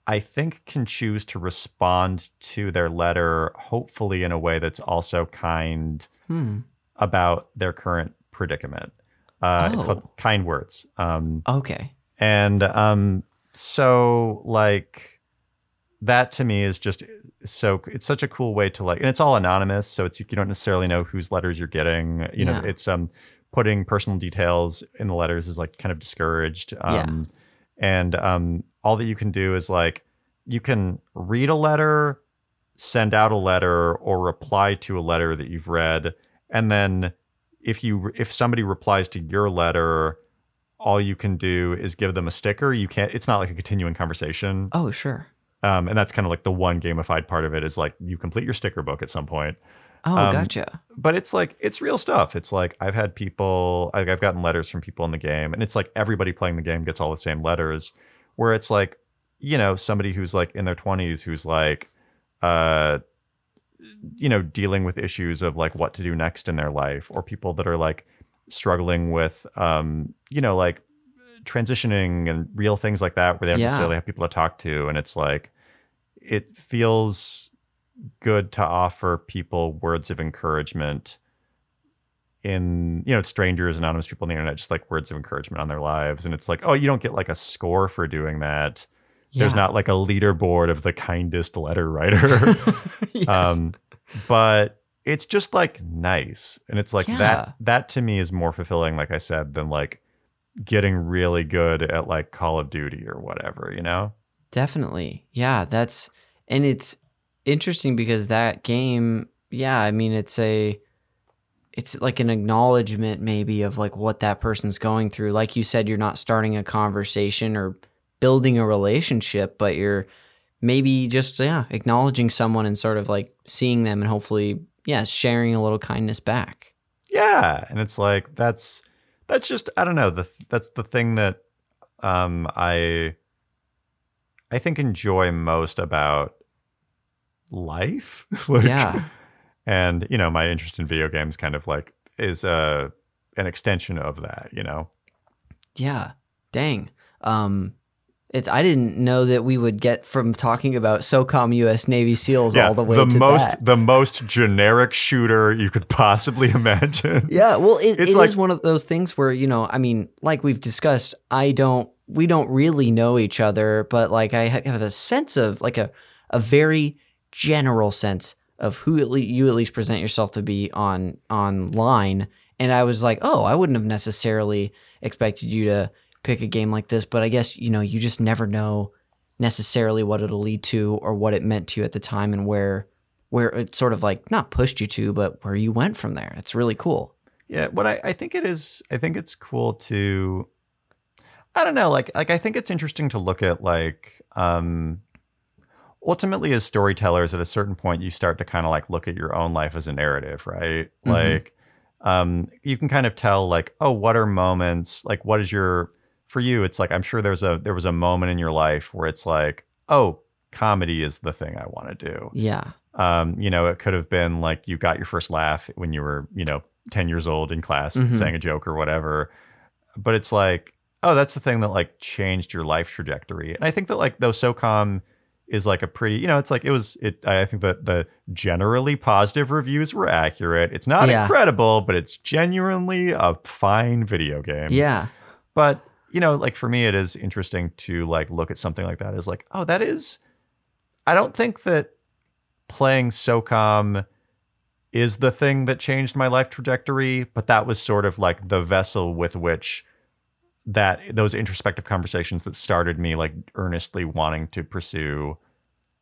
i think can choose to respond to their letter hopefully in a way that's also kind Hmm. about their current predicament uh, it's Oh. called kind words um, Okay. and um, so like that to me is just so it's such a cool way to like and it's all anonymous so it's you don't necessarily know whose letters you're getting you know Yeah. it's um putting personal details in the letters is like kind of discouraged um and um all that you can do is like you can read a letter send out a letter or reply to a letter that you've read. And then if you if somebody replies to your letter all you can do is give them a sticker. You can't it's not like a continuing conversation. Oh, sure. um, and that's kind of like the one gamified part of it is like you complete your sticker book at some point Oh, Um, gotcha. but it's like it's real stuff it's like i've had people i've gotten letters from people in the game and it's like everybody playing the game gets all the same letters where it's like you know somebody who's like in their 20s who's like uh you know dealing with issues of like what to do next in their life or people that are like struggling with um you know like transitioning and real things like that where they don't Yeah. necessarily have people to talk to and it's like it feels good to offer people words of encouragement in you know strangers anonymous people on the internet just like words of encouragement on their lives and it's like oh you don't get like a score for doing that there's not like a leaderboard of the kindest letter writer [laughs] [laughs] yes. um, but it's just like nice. And it's like Yeah. that that to me is more fulfilling, like I said, than like getting really good at like Call of Duty or whatever, you know? Definitely. Yeah, that's and it's interesting because that game, yeah, I mean it's a it's like an acknowledgement maybe of like what that person's going through. Like you said you're not starting a conversation or building a relationship, but you're maybe just yeah, acknowledging someone and sort of like seeing them and hopefully yeah, sharing a little kindness back. Yeah, and it's like that's that's just I don't know the that's the thing that um I I think enjoy most about life. [laughs] like, Yeah. and you know my interest in video games kind of like is a an extension of that. You know. Yeah. Dang. Um it's I didn't know that we would get from talking about SOCOM US Navy SEALs all the way to most that. the most generic shooter you could possibly [laughs] imagine. Yeah, well, it, It's it like- is one of those things where you know, I mean, like we've discussed, I don't, we don't really know each other, but like I have a sense of like a a very general sense of who at le- you at least present yourself to be on online, and I was like, oh, I wouldn't have necessarily expected you to pick a game like this, but I guess you know, you just never know necessarily what it'll lead to or what it meant to you at the time and where where it sort of like not pushed you to, but where you went from there. It's really cool. Yeah, what I, I think it is, I think it's cool to, I don't know, like like I think it's interesting to look at like, um, ultimately as storytellers, at a certain point, you start to kind of like look at your own life as a narrative, right? Mhm. Like, um, you can kind of tell like, oh, what are moments? Like, what is your for you? It's like I'm sure there's a there was a moment in your life where it's like, oh, comedy is the thing I want to do Yeah. um, you know, it could have been like you got your first laugh when you were, you know, 10 years old in class Mhm. saying a joke or whatever. But it's like, oh, that's the thing that like changed your life trajectory. And I think that like though SOCOM is like a pretty, you know, it's like it was it I think that the generally positive reviews were accurate. It's not Yeah. incredible, but it's genuinely a fine video game. Yeah. But you know, like for me, it is interesting to like look at something like that as like, oh, that is. I don't think that playing SOCOM is the thing that changed my life trajectory, but that was sort of like the vessel with which that those introspective conversations that started me like earnestly wanting to pursue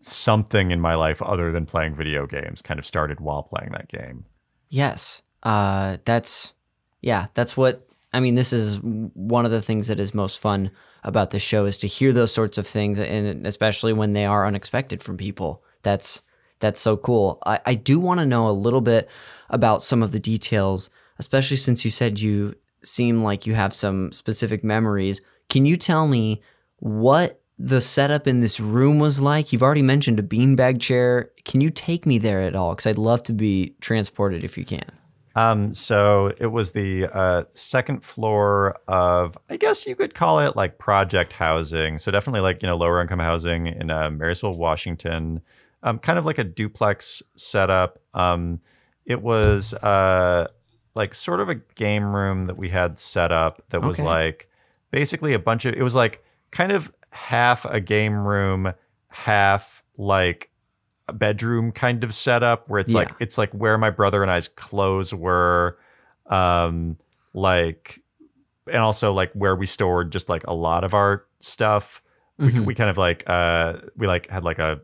something in my life other than playing video games kind of started while playing that game. Yes. Uh, that's yeah. That's what I mean. This is one of the things that is most fun about the show is to hear those sorts of things, and especially when they are unexpected from people. That's that's so cool. I, I do want to know a little bit about some of the details, especially since you said you seem like you have some specific memories. Can you tell me what the setup in this room was like? You've already mentioned a beanbag chair. Can you take me there at all? Because I'd love to be transported if you can. Um, so it was the uh, second floor of, I guess you could call it like project housing. So definitely like you know lower income housing in uh, Marysville, Washington. Um, kind of like a duplex setup. Um, it was uh, like sort of a game room that we had set up that was Okay. like basically a bunch of. It was like kind of half a game room, half like a bedroom kind of setup where it's like Yeah. it's like where my brother and I's clothes were, um, like, and also like where we stored just like a lot of our stuff. We, Mhm. we kind of like uh we like had like a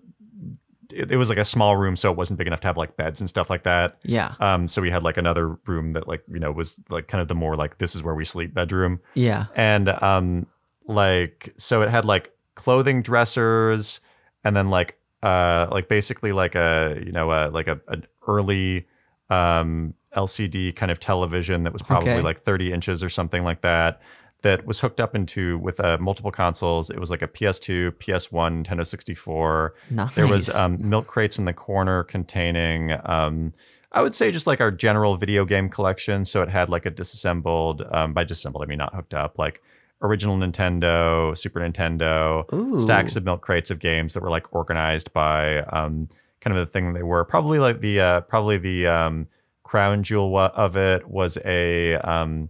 it, it was like a small room so it wasn't big enough to have like beds and stuff like that Yeah. um so we had like another room that like you know was like kind of the more like this is where we sleep bedroom Yeah. and um like so it had like clothing dressers and then like uh like basically like a you know uh like a an early um LCD kind of television that was probably Okay. like 30 inches or something like that that was hooked up into with uh, multiple consoles it was like a PS2 PS1 Nintendo 64 Nice. there was um, milk crates in the corner containing, um, I would say, just like our general video game collection. So it had like a disassembled, um, by disassembled, I mean not hooked up, like original Nintendo, Super Nintendo, Ooh. stacks of milk crates of games that were like organized by um, kind of the thing they were. Probably like the uh, probably the um, crown jewel of it was a um,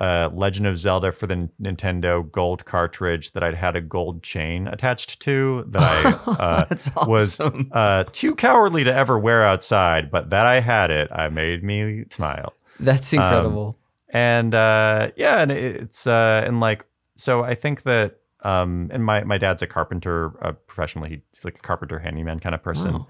a Legend of Zelda for the Nintendo Gold cartridge that I'd had a gold chain attached to that I [laughs] uh, That's was uh, too cowardly to ever wear outside, but that I had it, I made me smile. That's incredible. And uh, yeah, and it's uh, and like so I think that um, and my my dad's a carpenter uh, professionally. He's like a carpenter handyman kind of person, Wow.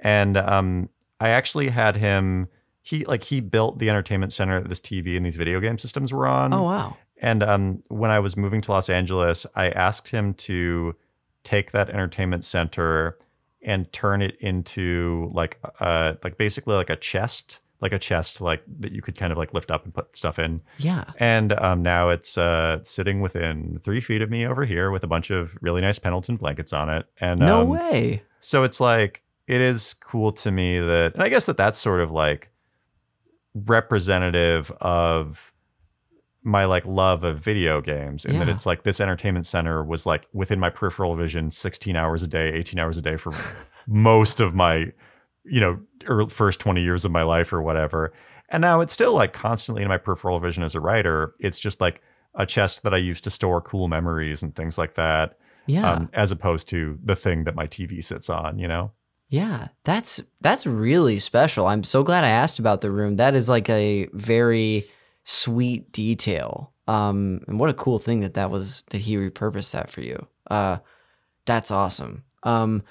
and um, I actually had him. He like he built the entertainment center that this TV and these video game systems were on. oh wow. And um, when I was moving to Los Angeles, I asked him to take that entertainment center and turn it into like uh like basically like a chest, like a chest like that you could kind of like lift up and put stuff in. Yeah. And um, now it's uh, sitting within three feet of me over here with a bunch of really nice Pendleton blankets on it. And No um, way. so it's like it is cool to me that, and I guess that that's sort of like representative of my like love of video games, and that it's like this entertainment center was like within my peripheral vision, sixteen hours a day, eighteen hours a day for [laughs] most of my, you know, first twenty years of my life or whatever. And now it's still like constantly in my peripheral vision as a writer. It's just like a chest that I used to store cool memories and things like that Yeah. um, as opposed to the thing that my TV sits on, you know? Yeah, that's that's really special. I'm so glad I asked about the room. That is like a very sweet detail. Um, and what a cool thing that that was that he repurposed that for you. Uh, that's awesome. Um,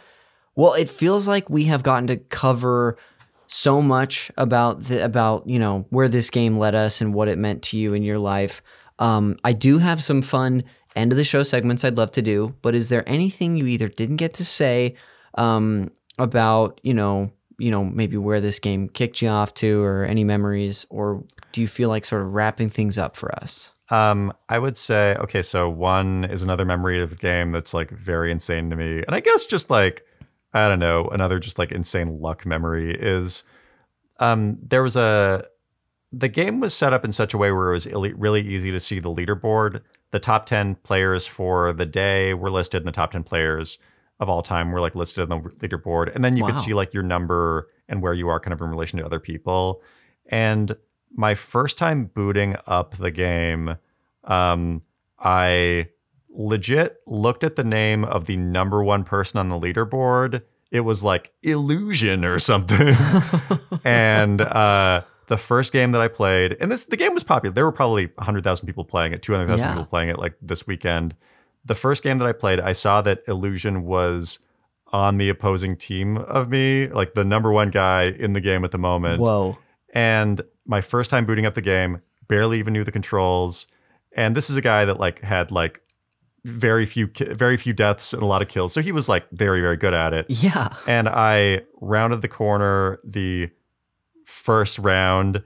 well, it feels like we have gotten to cover so much about the about you know where this game led us and what it meant to you in your life. Um, I do have some fun end of the show segments I'd love to do, but is there anything you either didn't get to say um, about you know you know maybe where this game kicked you off to or any memories, or do you feel like sort of wrapping things up for us? Um, I would say, okay, so one is another memory of the game that's like very insane to me. And I guess just like, I don't know, another just like insane luck memory is um, there was a, the game was set up in such a way where it was illy- really easy to see the leaderboard. The top 10 players for the day were listed, and the top 10 players of all time were like listed on the leaderboard. And then you could see like your number and where you are kind of in relation to other people. And my first time booting up the game, um, I legit looked at the name of the number one person on the leaderboard. It was like Illusion or something. [laughs] and uh, the first game that I played, and this the game was popular. There were probably 100,000 people playing it, 200,000 Yeah. people playing it like this weekend. The first game that I played, I saw that Illusion was on the opposing team of me, like the number one guy in the game at the moment. Whoa. And my first time booting up the game, barely even knew the controls. And this is a guy that like had like very few very few deaths and a lot of kills. So he was like very very good at it. Yeah. And I rounded the corner the first round,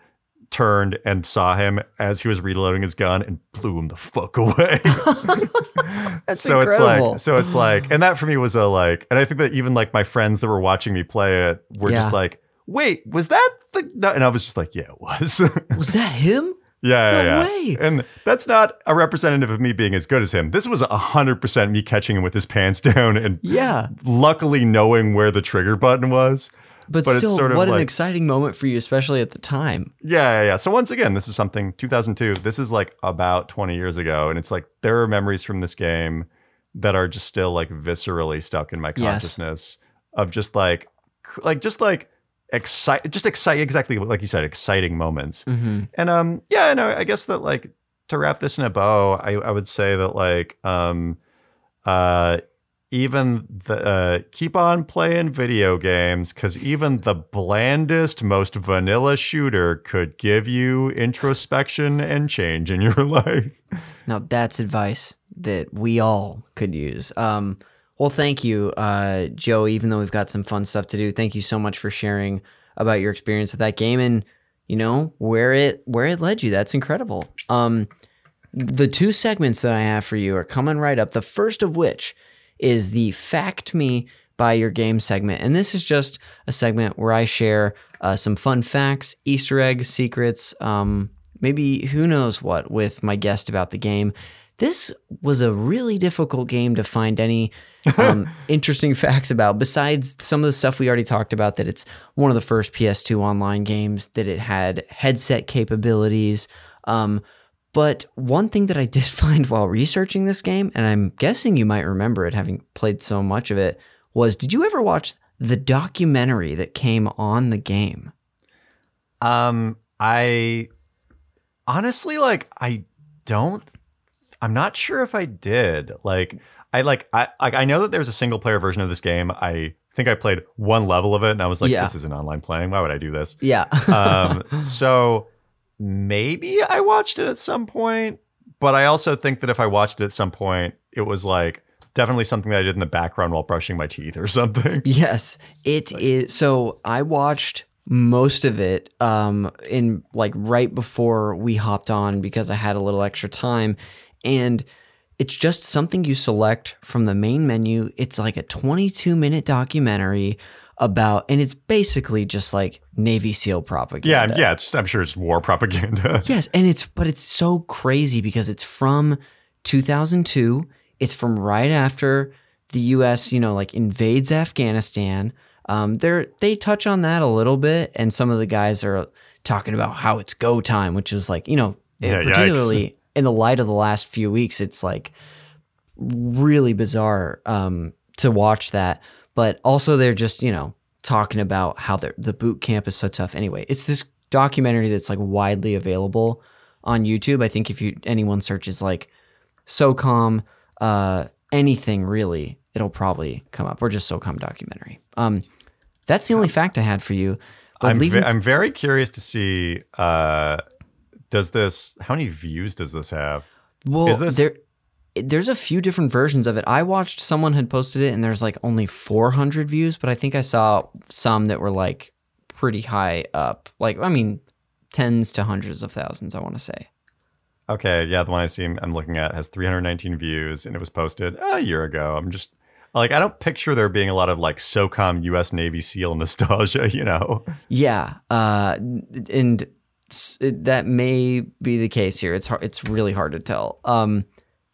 turned and saw him as he was reloading his gun and blew him the fuck away. That's [laughs] [laughs] so it's like so it's like and that for me was a like and I think that even like my friends that were watching me play it were Yeah. just like, wait, was that the no? and I was just like, yeah, it was. [laughs] was that him? Yeah, No yeah, yeah. way. And that's not a representative of me being as good as him. This was hundred percent me catching him with his pants down and Yeah. luckily knowing where the trigger button was. But, But it's still, sort of what an exciting moment for you, especially at the time. Yeah, yeah, yeah. So once again, this is something 2002. This is like about 20 years ago, and it's like there are memories from this game that are just still like viscerally stuck in my Yes. consciousness of just like, like just like excite, just excite exactly like you said, exciting moments. hmm And um, yeah, no, I guess that like to wrap this in a bow, I, I would say that like um, uh, even the uh, keep on playing video games because even the blandest, most vanilla shooter could give you introspection and change in [laughs] your life. Now that's advice that we all could use. Um, well, thank you, uh, Joe. Even though we've got some fun stuff to do, thank you so much for sharing about your experience with that game and you know where it where it led you. That's incredible. Um, the two segments that I have for you are coming right up. The first of which is the Fact Me by Your Game segment. And this is just a segment where I share uh, some fun facts, Easter eggs, secrets, um, maybe who knows what with my guest about the game. This was a really difficult game to find any um, [laughs] interesting facts about, besides some of the stuff we already talked about that it's one of the first PS2 online games, that it had headset capabilities. Um, But one thing that I did [laughs] find while researching this game, and I'm guessing you might remember it having played so much of it, was did you ever watch the documentary that came on the game? Um, I honestly like I don't. I'm not sure if I did. Like, I like I like I know that there's a single player version of this game. I think I played one level of it, and I was like, Yeah. "This isn't online playing. Why would I do this?" Yeah. [laughs] um, so maybe I watched it at some point, but I also think that if I watched it at some point, it was like definitely something that I did in the background while brushing my teeth or [laughs] something. Yes, it is. So I watched most of it um, in like right before we hopped on because I had a little extra time, and it's just something you select from the main menu. It's like a 22 minute documentary about, and it's basically just like Navy SEAL propaganda. Yeah, yeah. It's, I'm sure it's war propaganda. [laughs] Yes, and it's but it's so crazy because it's from 2002. It's from right after the U.S. you know like invades Afghanistan. Um, they they touch on that a little bit, and some of the guys are talking about how it's go time, which is like you know Yeah, particularly in the light of the last few weeks, it's like really bizarre um, to watch that. But also, they're just you know talking about how the the boot camp is so tough. Anyway, it's this documentary that's like widely available on YouTube. I think if you anyone searches like SOCOM, uh, anything really, it'll probably come up, or just SOCOM documentary. Um, that's the only fact I had for you. I'm, leaving, ve- I'm very curious to see. Uh, does this? How many views does this have? well, is this- there? There's a few different versions of it. I watched someone had posted it, and there's like only 400 views, but I think I saw some that were like pretty high up. Like, I mean, tens to hundreds of thousands. I want to say. Okay, yeah, the one I see I'm looking at has 319 views, and it was posted a year ago. I'm just like, I don't picture there being a lot of like SOCOM U.S. Navy SEAL nostalgia, [laughs] you know? Yeah, uh, and that may be the case here. It's hard, it's really hard to tell. Um,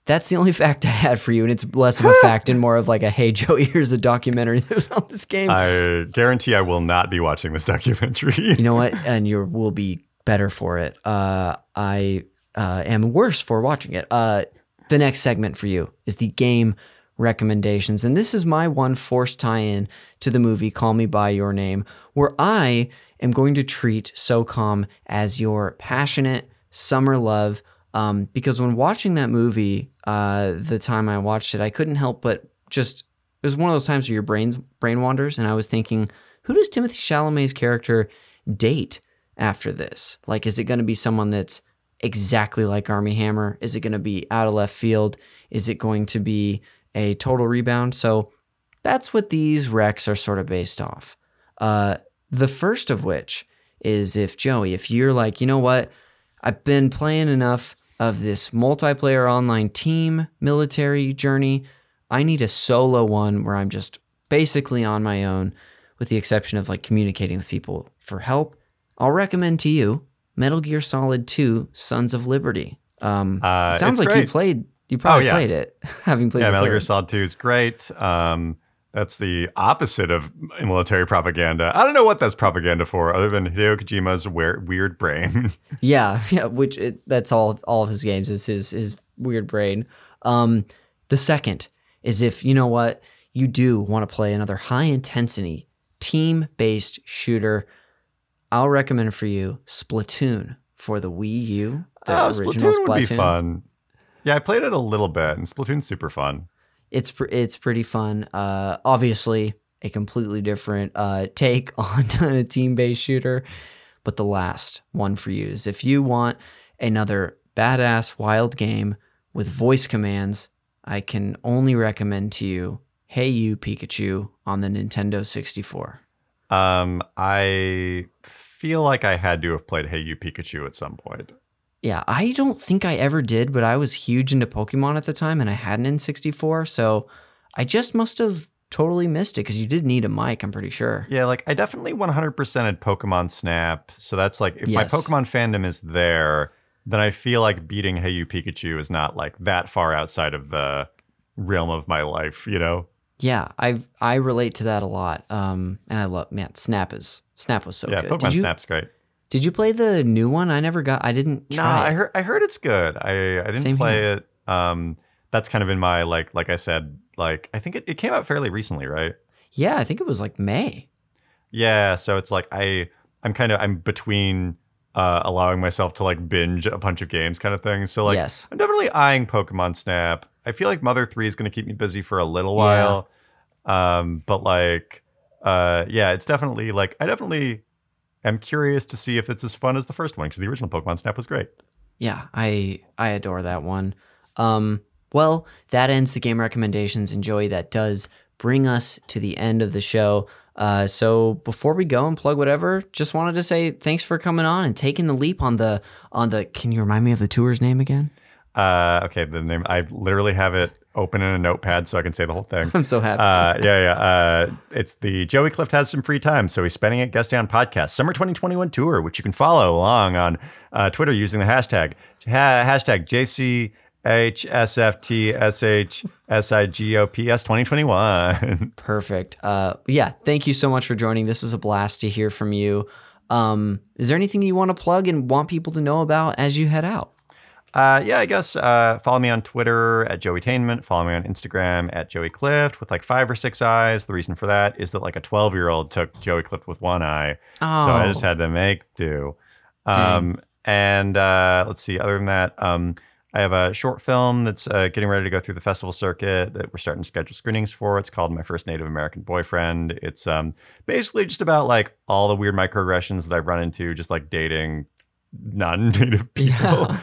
that's the only [laughs] fact I had for you, and it's less of a [laughs] fact and more of like a hey Joey, [laughs] here's a documentary that was on this game. I guarantee I will not be watching this documentary. you know what? And you will be better for it. Uh, I uh, am worse for watching it. Uh, the next segment for you is the game recommendations. And this is my one forced tie in to the movie Call Me By Your Name, where I am going to treat SOCOM as your passionate summer love. Um, because when watching that movie, uh, the time I watched it, I couldn't help but just it was one of those times where your brain brain wanders, and I was thinking, who does Timothy Chalamet's character date after this? Like, is it going to be someone that's exactly like Armie Hammer? Is it going to be out of left field? Is it going to be a total rebound? So that's what these recs are sort of based off. Uh, the first of which is if Joey, if you're like, you know what, I've been playing enough of this multiplayer online team military journey. I need a solo one where I'm just basically on my own, with the exception of like communicating with people for help. I'll recommend to you Metal Gear Solid 2 Sons of Liberty. Um, Uh, sounds like you played, you probably yeah. played it, [laughs] having played yeah, Metal Gear. Solid 2 is great. Um, that's the opposite of military propaganda. I don't know what that's propaganda for, other than Hideo Kojima's weir- weird brain. [laughs] Yeah, yeah, which it, that's all all of his games is his his weird brain. Um, the second is if you know what you do want to play another high intensity team based shooter, I'll recommend for you Splatoon for the Wii U. The oh, original Splatoon would be fun. Yeah, I played it a little bit, and Splatoon's super fun. It's pr- it's pretty fun. Uh, obviously, a completely different uh, [laughs] take on [laughs] a team based shooter. But the last one for you is if you want another badass wild game with voice commands, I can only recommend to you Hey You Pikachu on the Nintendo 64. Um, I feel like I had to have played Hey You Pikachu at some point. Yeah, I don't think I ever did, but I was huge into Pokemon at the time and I had an N64, so I just must have totally missed it because you did need a mic, I'm pretty sure. Yeah, like I definitely 100% had Pokemon Snap. So that's like if my Pokemon fandom is there, then I feel like beating Hey You Pikachu is not like that far outside of the realm of my life, you know? Yeah, I I relate to that a lot. Um, and I love man, Snap is Snap was so yeah, good. Pokemon did you Snap's great. Did you play the new one? I never got. I didn't. No, I heard I heard it's good. I I didn't Same play here. it. Um, that's kind of in my like like I said like I think it, it came out fairly recently, right? Yeah, I think it was like May. Yeah, so it's like I I'm kind of I'm between uh, allowing myself to like binge a bunch of games kind of thing. So like Yes. I'm definitely eyeing Pokemon Snap. I feel like Mother 3 is going to keep me busy for a little Yeah. while. Um but like uh yeah, it's definitely like I definitely am curious to see if it's as fun as the first one because the original Pokemon Snap was great. Yeah, I I adore that one. Um, well, that ends the game recommendations, and Joey, that does bring us to the end of the show. Uh, so before we go and plug whatever, just wanted to say thanks for coming on and taking the leap on the on the. Can you remind me of the tour's name again? Uh okay, the name I literally have it open in a notepad so I can say the whole thing. [laughs] I'm so happy. Uh, yeah, yeah. Uh, it's the Joey Clift has some free time, so he's spending it guesting on podcast summer 2021 tour, which you can follow along on uh, Twitter using the hashtag ha- hashtag JCHSFTSHSIGOPS 2021. [laughs] Perfect. Uh, yeah, thank you so much for joining. This was a blast to hear from you. Um, is there anything you want to plug and want people to know about as you head out? Uh, yeah, I guess uh, follow me on Twitter at Joeytainment. Follow me on Instagram at Joey Clift with like five or six eyes. The reason for that is that like a 12 year old took Joey Clift with one eye. So I just Oh. had to make do. Um, and uh, let's see, other than that, um, I have a short film that's uh, getting ready to go through the festival circuit that we're starting to schedule screenings for. It's called My First Native American Boyfriend. It's um, basically just about like all the weird microaggressions that I've run into, just like dating non-native [laughs] people.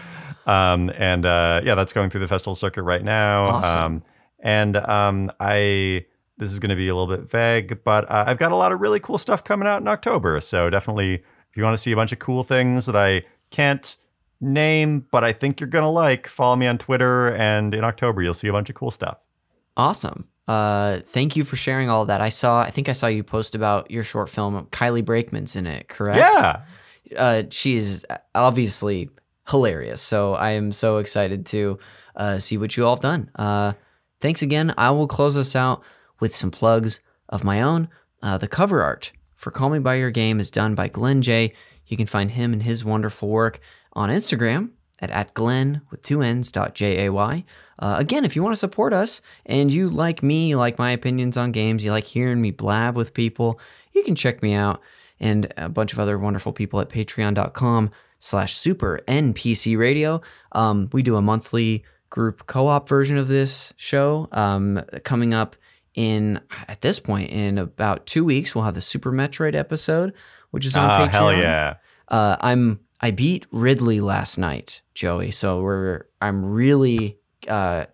Um, and uh, yeah, that's going through the festival circuit right now. Awesome. Um, and um, I this is going to be a little bit vague, but uh, I've got a lot of really cool stuff coming out in October. So definitely, if you want to see a bunch of cool things that I can't name, but I think you're gonna like, follow me on Twitter, and in October you'll see a bunch of cool stuff. Awesome. Uh, thank you for sharing all that. I saw. I think I saw you post about your short film. Kylie Brakeman's in it, correct? Yeah. uh, she is obviously hilarious. So I am so excited to uh, see what you all have done. Uh, thanks again. I will close us out with some plugs of my own. Uh, the cover art for Call Me By Your Game is done by Glenn J. You can find him and his wonderful work on Instagram at, at Glenn with two N's dot J A Y. Uh, again, if you want to support us and you like me, you like my opinions on games, you like hearing me blab with people, you can check me out and a bunch of other wonderful people at patreon.com slash super npc radio um, we do a monthly group co-op version of this show um, coming up in at this point in about two weeks we'll have the super metroid episode which is on Oh, patreon hell yeah. uh, I'm I beat Ridley last night, Joey. So we're I'm really uh,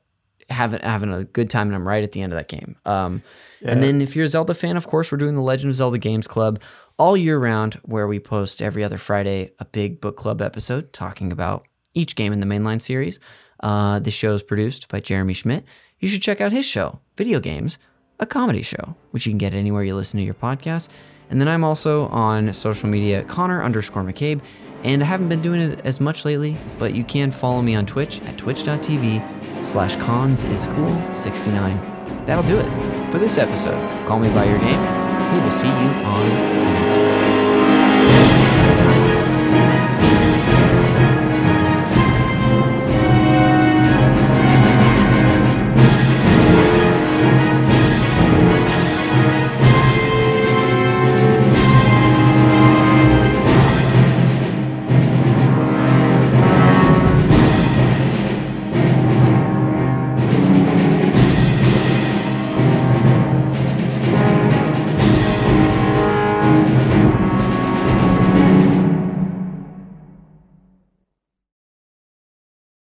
having having a good time, and I'm right at the end of that game. Um, And then if you're a Zelda fan, of course, we're doing the Legend of Zelda Games Club all year round, where we post every other Friday a big book club episode talking about each game in the mainline series. Uh, the show is produced by Jeremy Schmidt. You should check out his show, Video Games, a comedy show, which you can get anywhere you listen to your podcast. And then I'm also on social media, Connor underscore McCabe, and I haven't been doing it as much lately, but you can follow me on Twitch at twitch.tv slash cons is cool 69. That'll do it for this episode Call Me By Your Game. We will see you on the